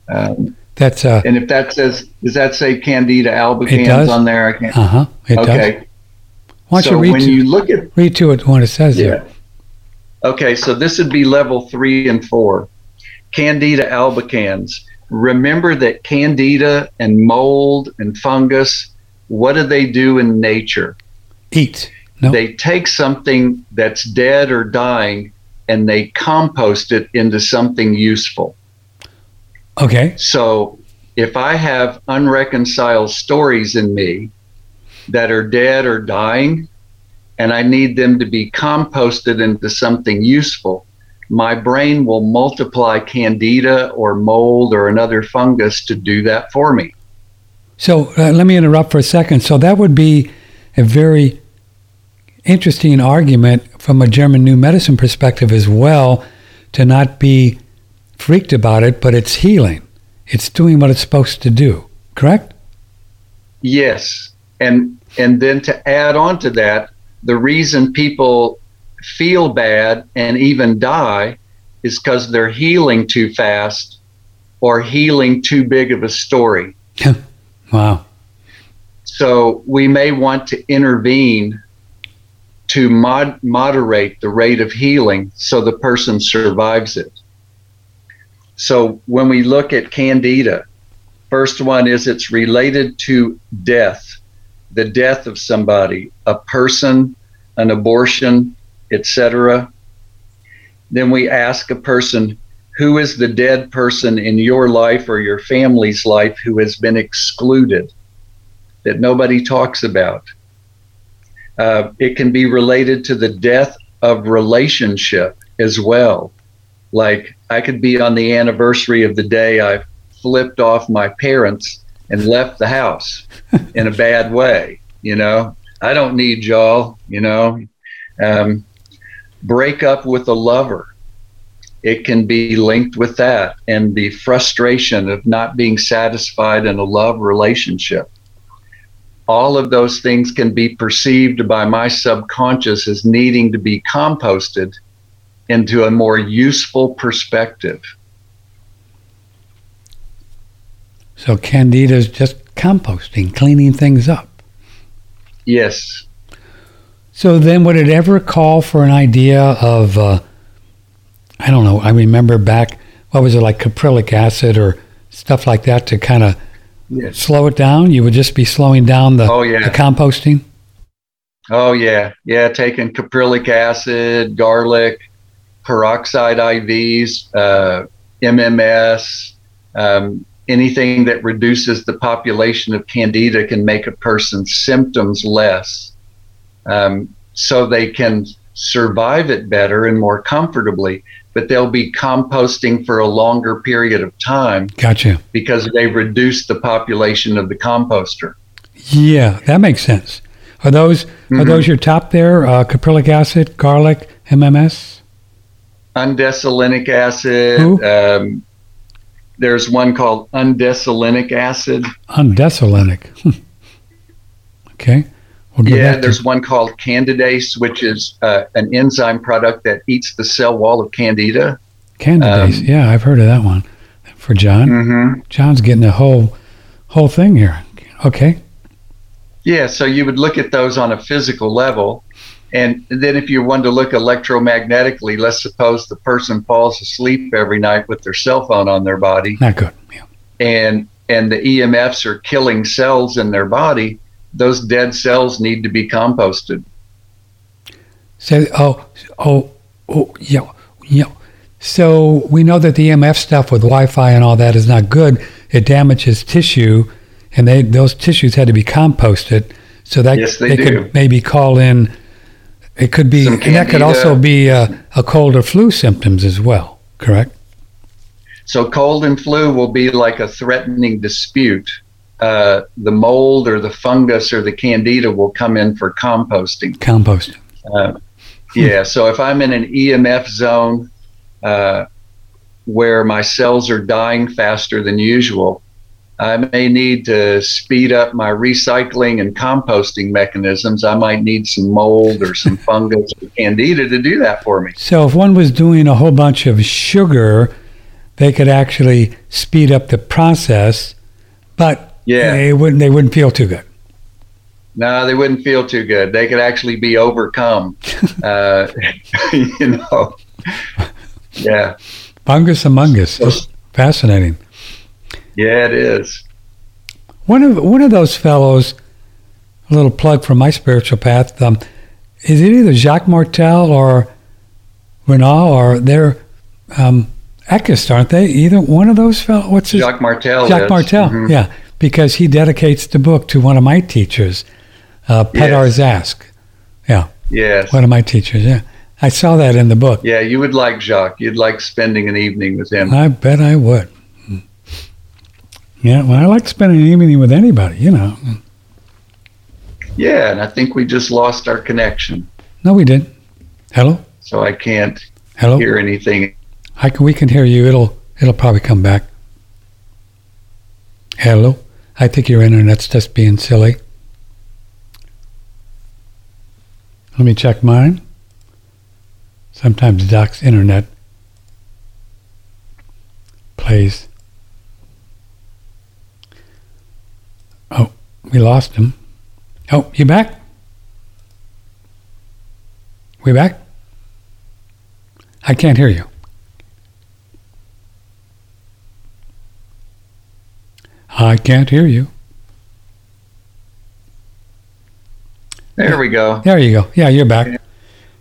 Um, That's uh, and if that says, does that say Candida albicans on there? I can't. uh huh. It does. okay. Why don't so you read when to, you look at read to it when it says yeah. there? Okay, so this would be level three and four. Candida albicans. Remember that candida and mold and fungus, what do they do in nature? Eat. No. They take something that's dead or dying and they compost it into something useful. Okay. So if I have unreconciled stories in me that are dead or dying, and I need them to be composted into something useful, my brain will multiply candida or mold or another fungus to do that for me. So uh, let me interrupt for a second. So that would be a very interesting argument from a German New Medicine perspective as well, to not be freaked about it, but it's healing. It's doing what it's supposed to do. Correct? Yes. And and then to add on to that, the reason people feel bad and even die is because they're healing too fast or healing too big of a story. Wow. So we may want to intervene to mod- moderate the rate of healing so the person survives it. So when we look at candida, first one is it's related to death, the death of somebody, a person, an abortion, etc. Then we ask a person, who is the dead person in your life or your family's life who has been excluded? that nobody talks about. Uh, it can be related to the death of relationship as well. Like I could be on the anniversary of the day I flipped off my parents and left the house in a bad way. You know, I don't need y'all. You know, um, break up with a lover. It can be linked with that and the frustration of not being satisfied in a love relationship all of those things can be perceived by my subconscious as needing to be composted into a more useful perspective. So candida is just composting, cleaning things up. Yes. So then, would it ever call for an idea of, uh, I don't know, I remember back, what was it, like caprylic acid or stuff like that to kind of Yes. slow it down? You would just be slowing down the, Oh, yeah. the composting? Oh yeah, yeah. Taking caprylic acid, garlic, peroxide IVs, uh, MMS, um, anything that reduces the population of candida can make a person's symptoms less, um, so they can survive it better and more comfortably. But they'll be composting for a longer period of time Gotcha. because they reduce the population of the composter. Yeah, that makes sense. Are those are Mhm. those your top there? Uh, caprylic acid, garlic, MMS. Undesolinic acid. Um, there's one called undecylenic acid. Undecylenic. Hmm. okay. We'll Yeah, to- there's one called candidase, which is uh, an enzyme product that eats the cell wall of candida. Candidase. um, yeah, I've heard of that one. For John, Mm-hmm. John's getting the whole whole thing here. Okay. Yeah, so you would look at those on a physical level. And then if you wanted to look electromagnetically, let's suppose the person falls asleep every night with their cell phone on their body. Not good. Yeah. and and the EMFs are killing cells in their body, those dead cells need to be composted. So, oh, oh, oh, yeah, yeah. So we know that the EMF stuff with Wi-Fi and all that is not good. It damages tissue, and they those tissues had to be composted. So that Yes, they do. could maybe call in. It could be, and that could also be uh, a cold or flu symptoms as well. Correct. So cold and flu will be like a threatening dispute. Uh, the mold or the fungus or the candida will come in for composting. Composting. Uh, yeah, so if I'm in an EMF zone uh, where my cells are dying faster than usual, I may need to speed up my recycling and composting mechanisms. I might need some mold or some fungus or candida to do that for me. So if one was doing a whole bunch of sugar, they could actually speed up the process, but Yeah. they wouldn't they wouldn't feel too good. No, they wouldn't feel too good. They could actually be overcome. uh, you know. Yeah. Fungus among us. Fascinating. Yeah, it is. One of one of those fellows, a little plug for my spiritual path. Um, is it either Jacques Martel or Renaud or they're um, Eckist, aren't they? Either one of those fellows. What's his? Jacques Martel. Jacques is. Martel. Mhm. Yeah, because he dedicates the book to one of my teachers, uh, Peddar Yes. Zaskq. Yeah, Yes. one of my teachers. Yeah, I saw that in the book. Yeah, you would like Jacques. You'd like spending an evening with him. I bet I would. Yeah, well, I like spending an evening with anybody. You know. Yeah, and I think we just lost our connection. No, we didn't. Hello, So I can't hello. hear anything. I can, we can hear you. It'll it'll probably come back. Hello. I think your internet's just being silly. Let me check mine. Sometimes Doc's internet plays. Oh, we lost him. Oh, you back? We back? I can't hear you. I can't hear you. There we go. There you go. Yeah, you're back.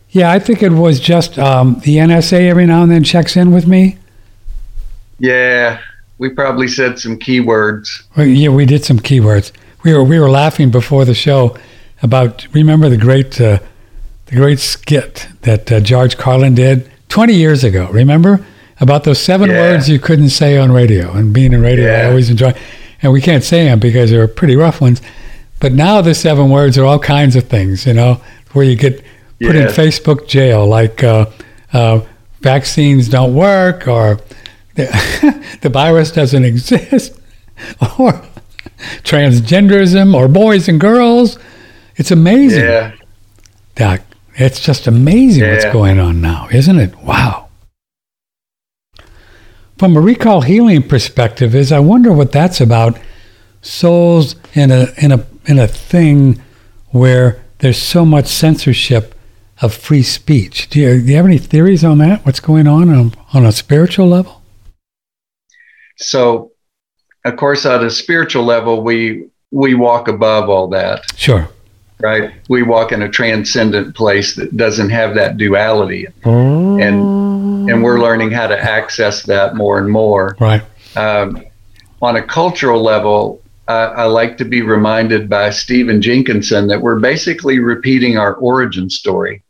Yeah, I think it was just um, the NSA every now and then checks in with me. Yeah, we probably said some keywords. Well, yeah, we did some keywords. We were we were laughing before the show about remember the great uh, the great skit that uh, George Carlin did 20 years ago. Remember about those seven Yeah. words you couldn't say on radio. And being in radio, I always enjoy. And we can't say them because they're pretty rough ones. But now the seven words are all kinds of things. You know, where you get put in Facebook jail, like uh, uh, vaccines don't work, or the, the virus doesn't exist, or transgenderism, or boys and girls. It's amazing, Yeah, Doc. It's just amazing what's going on now, isn't it? Wow. From a recall healing perspective, is I wonder what that's about. Souls in a in a in a thing where there's so much censorship of free speech. Do you, do you have any theories on that? What's going on on, on a spiritual level? So, of course, at a spiritual level, we we walk above all that, Sure. right? We walk in a transcendent place that doesn't have that duality, and and we're learning how to access that more and more. Right. Um, on a cultural level, uh, I like to be reminded by Stephen Jenkinson that we're basically repeating our origin story.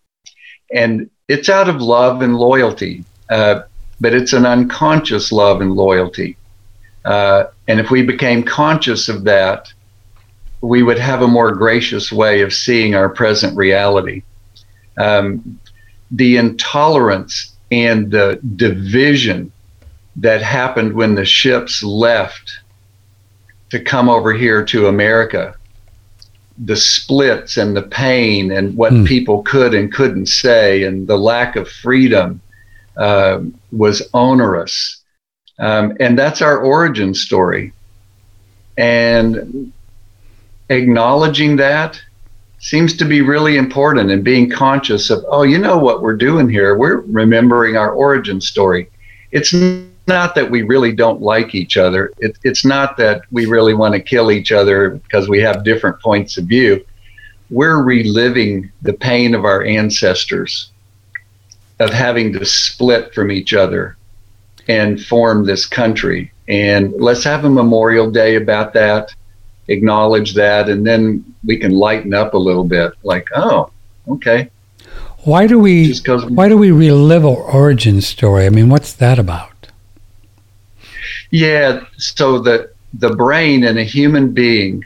And it's out of love and loyalty, uh, but it's an unconscious love and loyalty. Uh, and if we became conscious of that, we would have a more gracious way of seeing our present reality. Um, the intolerance and the division that happened when the ships left to come over here to America. The splits and the pain and what Hmm. people could and couldn't say, and the lack of freedom uh, was onerous. Um, and that's our origin story. And acknowledging that seems to be really important and being conscious of, oh, you know what we're doing here? We're remembering our origin story. It's not that we really don't like each other. It, it's not that we really want to kill each other because we have different points of view. We're reliving the pain of our ancestors of having to split from each other and form this country. And let's have a memorial day about that, acknowledge that, and then we can lighten up a little bit. Like, oh, okay. Why do we why do we relive our origin story? I mean, what's that about? Yeah, so the the brain in a human being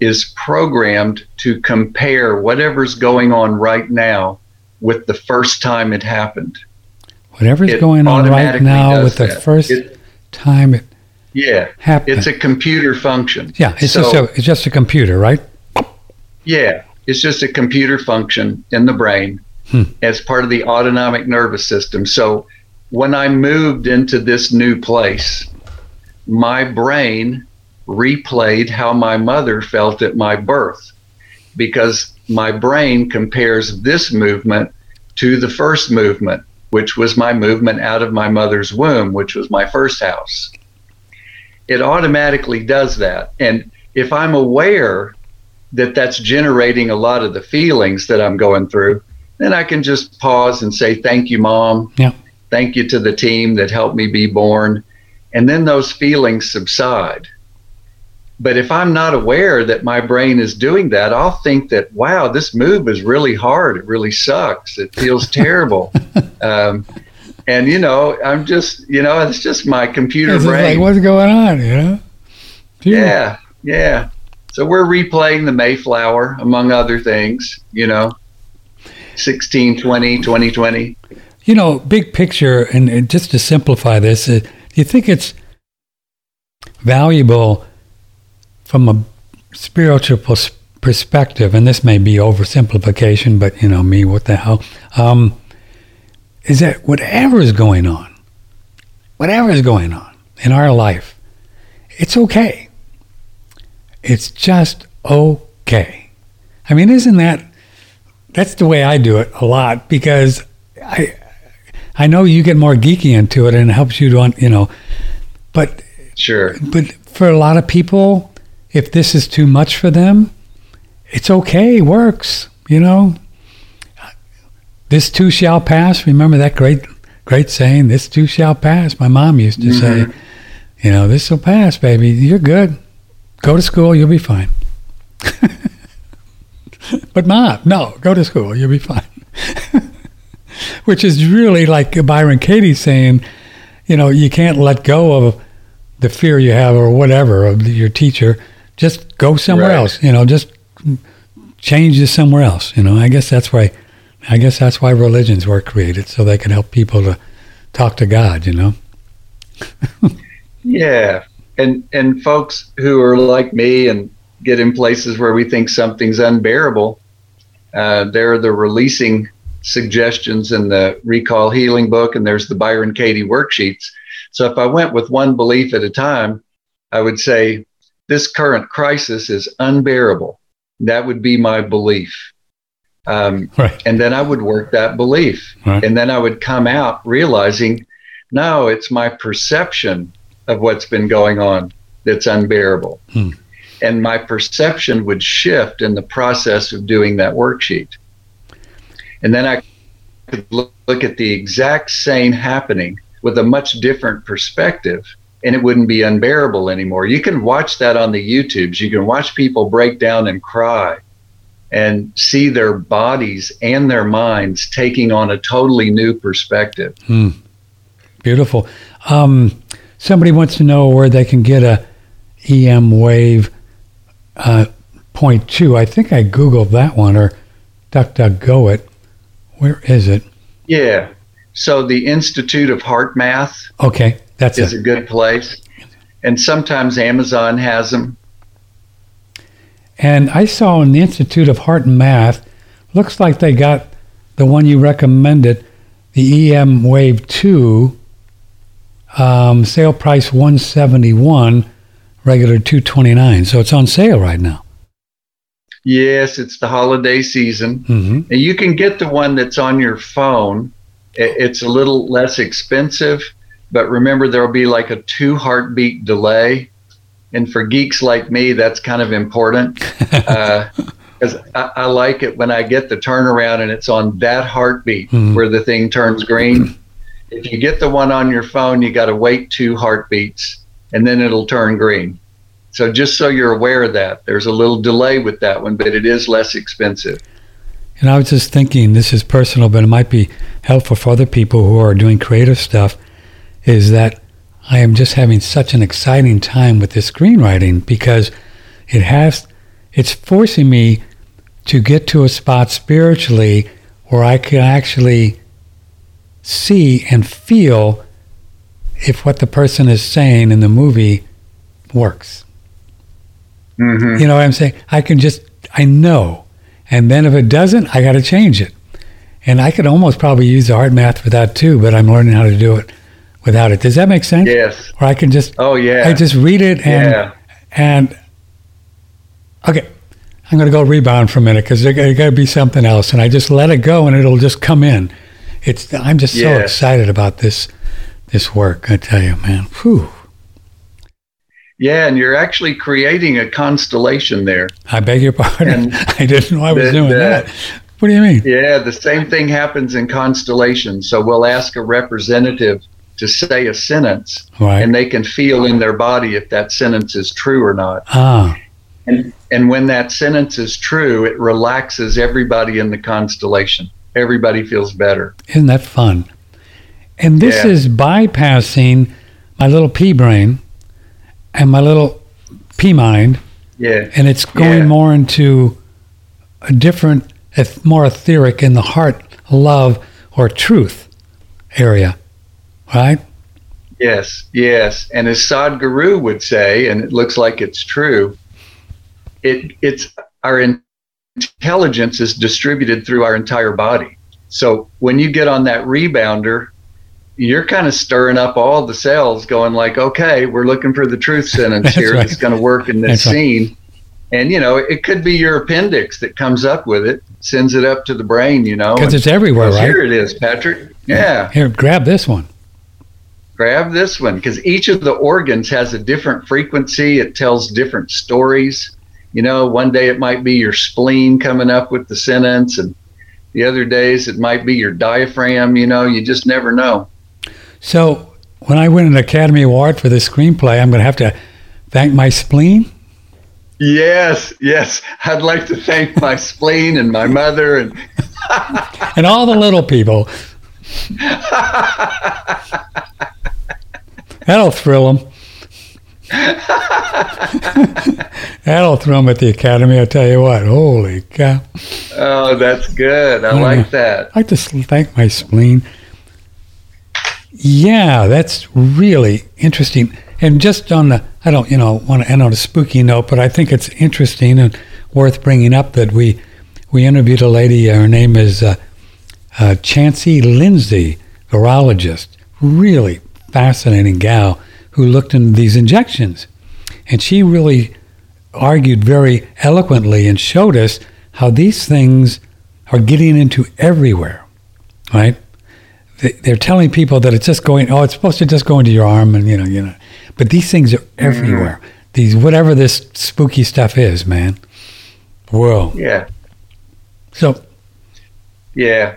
is programmed to compare whatever's going on right now with the first time it happened. Whatever's It going on right now with the that. first It- time it Yeah, happen? it's a computer function. yeah, it's So- just a, it's just a computer, right? Yeah, it's just a computer function in the brain Hmm. as part of the autonomic nervous system. So when I moved into this new place, my brain replayed how my mother felt at my birth because my brain compares this movement to the first movement, which was my movement out of my mother's womb, which was my first house. It automatically does that. And if I'm aware that that's generating a lot of the feelings that I'm going through, then I can just pause and say, Thank you, mom. Yeah. Thank you to the team that helped me be born. And then those feelings subside. But if I'm not aware that my brain is doing that, I'll think that, wow, this move is really hard. It really sucks. It feels terrible. um, and, you know, I'm just, you know, it's just my computer It's brain. like, what's going on? You know? Yeah, yeah. So we're replaying the Mayflower, among other things, you know, 1620, 2020. You know, big picture, and, and just to simplify this, uh, do you think it's valuable from a spiritual pers- perspective? And this may be oversimplification, but you know me, what the hell? Um, is that whatever is going on, whatever is going on in our life, it's okay. It's just okay. I mean, isn't that that's the way I do it a lot because I I know you get more geeky into it and it helps you to you know, but Sure. but for a lot of people, if this is too much for them, it's okay, works, you know. This too shall pass. Remember that great great saying, this too shall pass. My mom used to say, mm-hmm. you know, this will pass, baby. You're good. Go to school, you'll be fine. but mom, no, go to school, you'll be fine. Which is really like Byron Katie saying, you know, you can't let go of the fear you have or whatever of your teacher. Just go somewhere Right. else. You know, just change to somewhere else. You know, I guess that's why. I guess that's why religions were created so they can help people to talk to God. You know. Yeah. And and folks who are like me and get in places where we think something's unbearable, uh, there are the releasing suggestions in the Recall Healing book, and there's the Byron Katie worksheets. So if I went with one belief at a time, I would say this current crisis is unbearable. That would be my belief. Um, Right. and then I would work that belief. Right. And then I would come out realizing, no, it's my perception of what's been going on that's unbearable. Hmm. And my perception would shift in the process of doing that worksheet. And then I could look, look at the exact same happening with a much different perspective and it wouldn't be unbearable anymore. You can watch that on the YouTubes. You can watch people break down and cry and see their bodies and their minds taking on a totally new perspective. Beautiful. Um, somebody wants to know where they can get a EM wave uh, point two. I think I googled that one or DuckDuckGo it. Where is it? Yeah. So the Institute of HeartMath Okay, that's is it. a good place. And sometimes Amazon has them. And I saw in the Institute of Heart and Math, looks like they got the one you recommended, the emWave 2, um, sale price 171, regular 229. So it's on sale right now. Yes, it's the holiday season. hmm And you can get the one that's on your phone. It's a little less expensive, but remember there'll be like a two heartbeat delay. And for geeks like me, that's kind of important because I, I like it when I get the turnaround and it's on that heartbeat Mhm. where the thing turns green. If you get the one on your phone, you got to wait two heartbeats and then it'll turn green. So just so you're aware of that, there's a little delay with that one, but it is less expensive. And I was just thinking, this is personal, but it might be helpful for other people who are doing creative stuff, is that I am just having such an exciting time with this screenwriting because it has, it's forcing me to get to a spot spiritually where I can actually see and feel if what the person is saying in the movie works. hmm You know what I'm saying? I can just, I know. And then if it doesn't, I got to change it. And I could almost probably use the HeartMath for that too, but I'm learning how to do it without it. Does that make sense? Yes. Or I can just, Oh yeah. I just read it and, yeah. and, okay, I'm going to go rebound for a minute because there got to be something else. And I just let it go and it'll just come in. It's, I'm just so excited about this, this work. I tell you, man. Whew. Yeah, and you're actually creating a constellation there. I beg your pardon. And I didn't know I was the- doing the- that. What do you mean? Yeah, the same thing happens in constellations. So we'll ask a representative to say a sentence, Right. and they can feel in their body if that sentence is true or not. ah, And and when that sentence is true, it relaxes everybody in the constellation. Everybody feels better. isn't that fun? And this Yeah. is bypassing my little pea brain and my little pea mind, Yeah. and it's going Yeah. more into a different, more etheric in the heart, love, or truth area, right? Yes, yes. And as Sadhguru would say, and it looks like it's true, it it's our intelligence is distributed through our entire body. So when you get on that rebounder, you're kind of stirring up all the cells, going like, okay, we're looking for the truth sentence here right. that's going to work in this That's right. scene. And you know, it could be your appendix that comes up with it, sends it up to the brain. You know, Because it's everywhere, right? Here it is, Patrick. Yeah Here, grab this one. Grab this one because each of the organs has a different frequency it tells different stories you know one day it might be your spleen coming up with the sentence and the other days it might be your diaphragm you know you just never know So when I win an Academy Award for this screenplay, I'm going to have to thank my spleen. yes yes i'd like to thank my spleen and my mother and and all the little people. That'll thrill them. That'll thrill them at the academy. I tell you what. Holy cow! oh that's good i like that I like to thank my spleen. Yeah, that's really interesting. And just on the, I don't, you know, want to end on a spooky note, but I think it's interesting and worth bringing up that we we interviewed a lady. Her name is uh, uh, Janci Lindsay, virologist. Really fascinating gal who looked into these injections, and she really argued very eloquently and showed us how these things are getting into everywhere, right? They- They're telling people that it's just going. Oh, it's supposed to just go into your arm, and you know, you know. But these things are mm-hmm. everywhere. These whatever this spooky stuff is, man. Whoa. yeah So Yeah.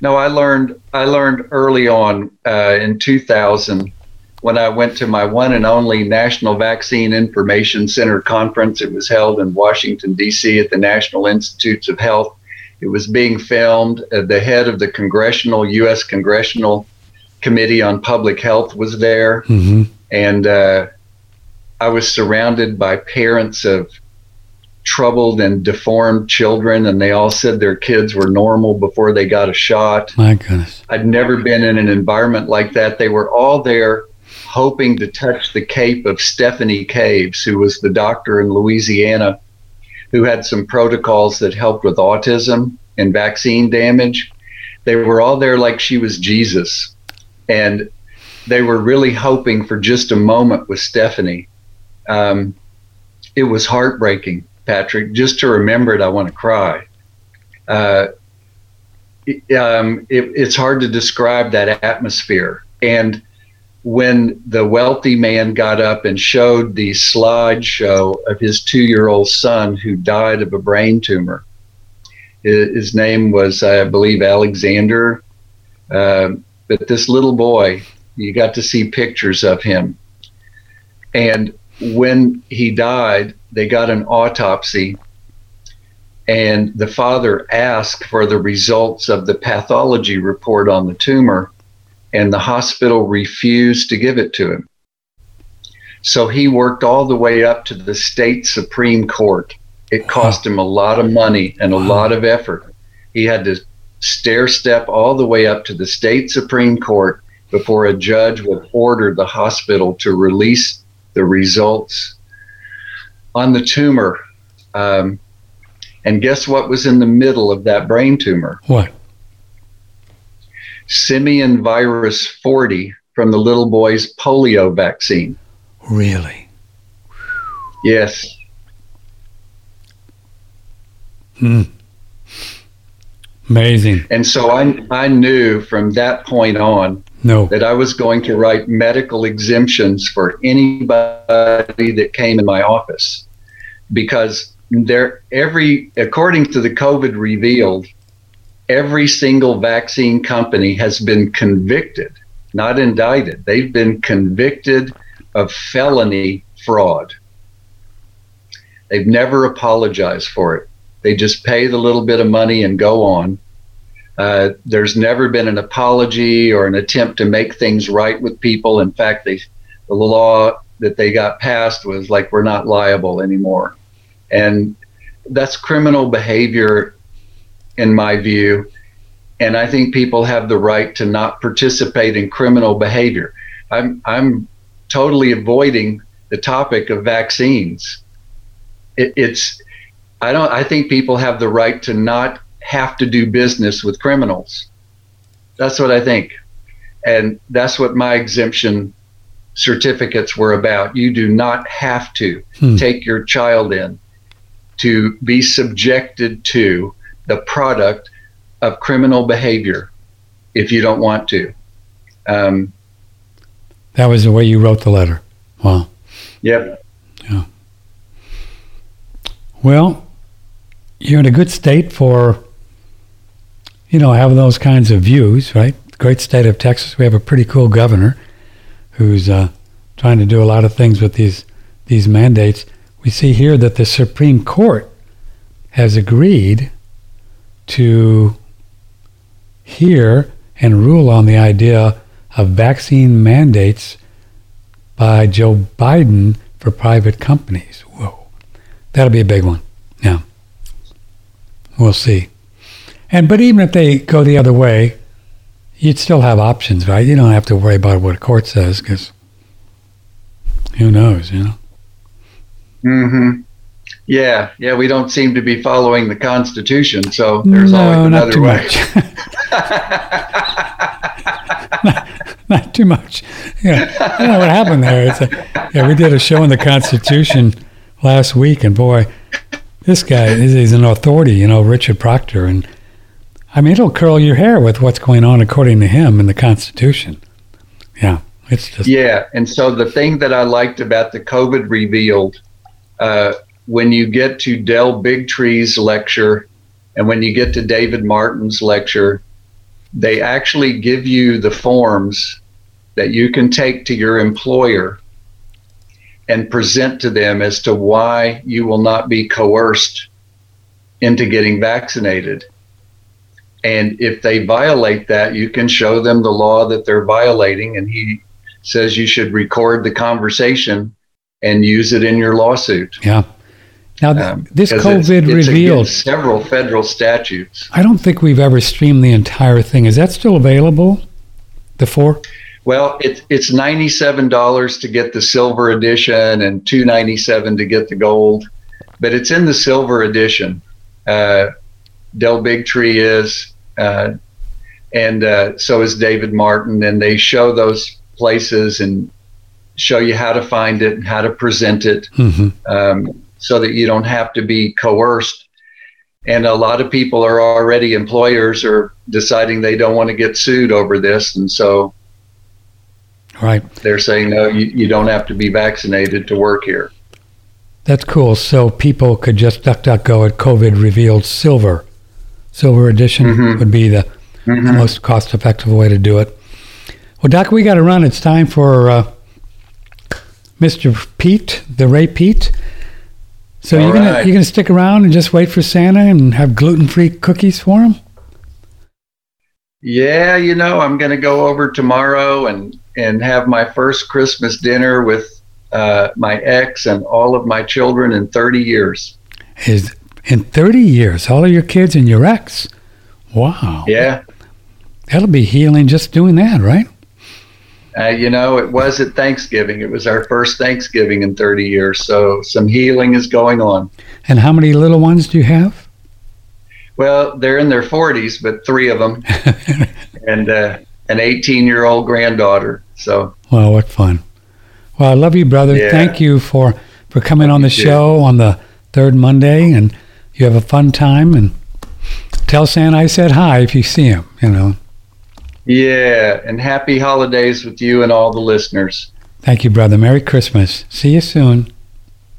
No, I learned I learned early on uh, in 2000 when I went to my one and only National Vaccine Information Center conference. It was held in Washington D.C. at the National Institutes of Health. It was being filmed. Uh, the head of the Congressional U.S. Congressional Committee on Public Health was there, mhm. and uh, I was surrounded by parents of troubled and deformed children, and they all said their kids were normal before they got a shot. my goodness. I'd never been in an environment like that. They were all there hoping to touch the cape of Stephanie Caves, who was the doctor in Louisiana who had some protocols that helped with autism and vaccine damage. They were all there like she was Jesus. And they were really hoping for just a moment with Stephanie. Um, it was heartbreaking, Patrick. Just to remember it, I want to cry. Uh, um, it, it's hard to describe that atmosphere. And when the wealthy man got up and showed the slideshow of his two year old son who died of a brain tumor, his, name was, I believe, Alexander. Um, but this little boy, you got to see pictures of him. And when he died, they got an autopsy and the father asked for the results of the pathology report on the tumor, and the hospital refused to give it to him. So he worked all the way up to the state Supreme Court. It cost him a lot of money and a lot of effort. He had to stair step all the way up to the state Supreme Court before a judge would order the hospital to release the results on the tumor. Um, and guess what was in the middle of that brain tumor? What? Simian virus 40 from the little boy's polio vaccine. Really? Yes. Hmm. Amazing. And so I, I knew from that point on No. that I was going to write medical exemptions for anybody that came in my office because there every according to the COVID revealed, every single vaccine company has been convicted, not indicted. They've been convicted of felony fraud. They've never apologized for it. They just pay the little bit of money and go on. Uh, there's never been an apology or an attempt to make things right with people. In fact, they, the law that they got passed was like we're not liable anymore, and that's criminal behavior, in my view. And I think people have the right to not participate in criminal behavior. I'm I'm totally avoiding the topic of vaccines. It, it's I don't I think people have the right to not have to do business with criminals. That's what I think. And that's what my exemption certificates were about. You do not have to Hmm. take your child in to be subjected to the product of criminal behavior if you don't want to. Um, That was the way you wrote the letter. Wow. yep. Yeah. Well, you're in a good state for, you know, having those kinds of views, right? Great state of Texas. We have a pretty cool governor who's uh, trying to do a lot of things with these these mandates. We see here that the Supreme Court has agreed to hear and rule on the idea of vaccine mandates by Joe Biden for private companies. Whoa. That'll be a big one. Yeah. We'll see. And but even if they go the other way, you'd still have options, right? You don't have to worry about what a court says because who knows, you know? hmm Yeah, yeah. We don't seem to be following the Constitution, so there's no, always not another too way. much. not too much. Yeah, I don't know what happened there? It's a, yeah, we did a show on the Constitution last week, and boy, this guy he's an authority, you know, Richard Proctor, and I mean, it'll curl your hair with what's going on according to him in the Constitution. Yeah, it's just Yeah, and so the thing that I liked about the COVID revealed, uh, when you get to Del Bigtree's lecture, and when you get to David Martin's lecture, they actually give you the forms that you can take to your employer and present to them as to why you will not be coerced into getting vaccinated. And if they violate that, you can show them the law that they're violating, and he says you should record the conversation and use it in your lawsuit. yeah. Now, th- Um, this COVID it's, it's revealed. several federal statutes. I don't think we've ever streamed the entire thing. Is that still available? The four? Well, it's it's ninety seven dollars to get the silver edition and 297 to get the gold, but it's in the silver edition. Uh, Del Bigtree is, uh, and uh, so is David Martin, and they show those places and show you how to find it and how to present it. Mm-hmm. um, so that you don't have to be coerced. And a lot of people are already employers are deciding they don't want to get sued over this, and so Right. they're saying no, you, you don't have to be vaccinated to work here. That's cool. So people could just duck, duck, go at COVID revealed silver. Silver edition Mhm. would be the, the most cost effective way to do it. Well, Doc, we got to run. It's time for uh, Mr. Peat, the Ray Peat. So All you're gonna you're gonna stick around and just wait for Santa and have gluten free cookies for him? Yeah, you know, I'm going to go over tomorrow and and have my first Christmas dinner with uh, my ex and all of my children in 30 years. Is in 30 years, all of your kids and your ex. Wow. Yeah, That'll be healing just doing that, right? Uh, you know, it was at Thanksgiving. It was our first Thanksgiving in 30 years. So some healing is going on. And how many little ones do you have? Well, they're in their 40s, but three of them, and uh, an 18 year old granddaughter. So, well, what fun! Well, I love you, brother. Yeah. Thank you for for coming on the you too. show on the third Monday, and you have a fun time. And tell Santa I said hi if you see him. You know. yeah, and happy holidays with you and all the listeners. Thank you, brother. Merry Christmas. See you soon.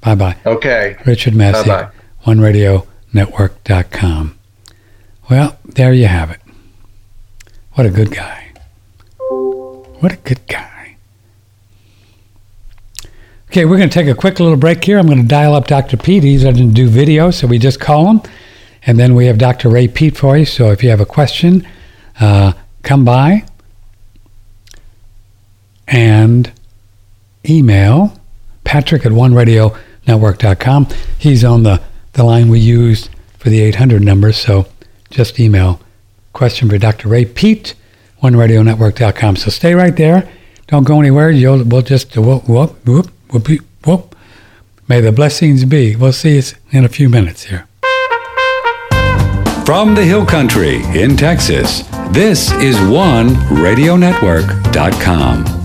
Bye bye. Okay. Richard Massey, Bye-bye. OneRadioNetwork.com. Well, there you have it. What a good guy. What a good guy. Okay, we're going to take a quick little break here. I'm going to dial up Dr. Peat. He doesn't do video, so we just call him. And then we have Dr. Ray Peat for you. So if you have a question, uh, come by and email patrick at oneradionetwork.com. He's on the, the line we used for the 800 number, so just email question for Dr. Ray Peat, oneradionetwork.com. So stay right there. Don't go anywhere. You'll, we'll just whoop, whoop, whoop, whoop, whoop. May the blessings be. We'll see you in a few minutes here. From the Hill Country in Texas, this is one OneRadioNetwork.com.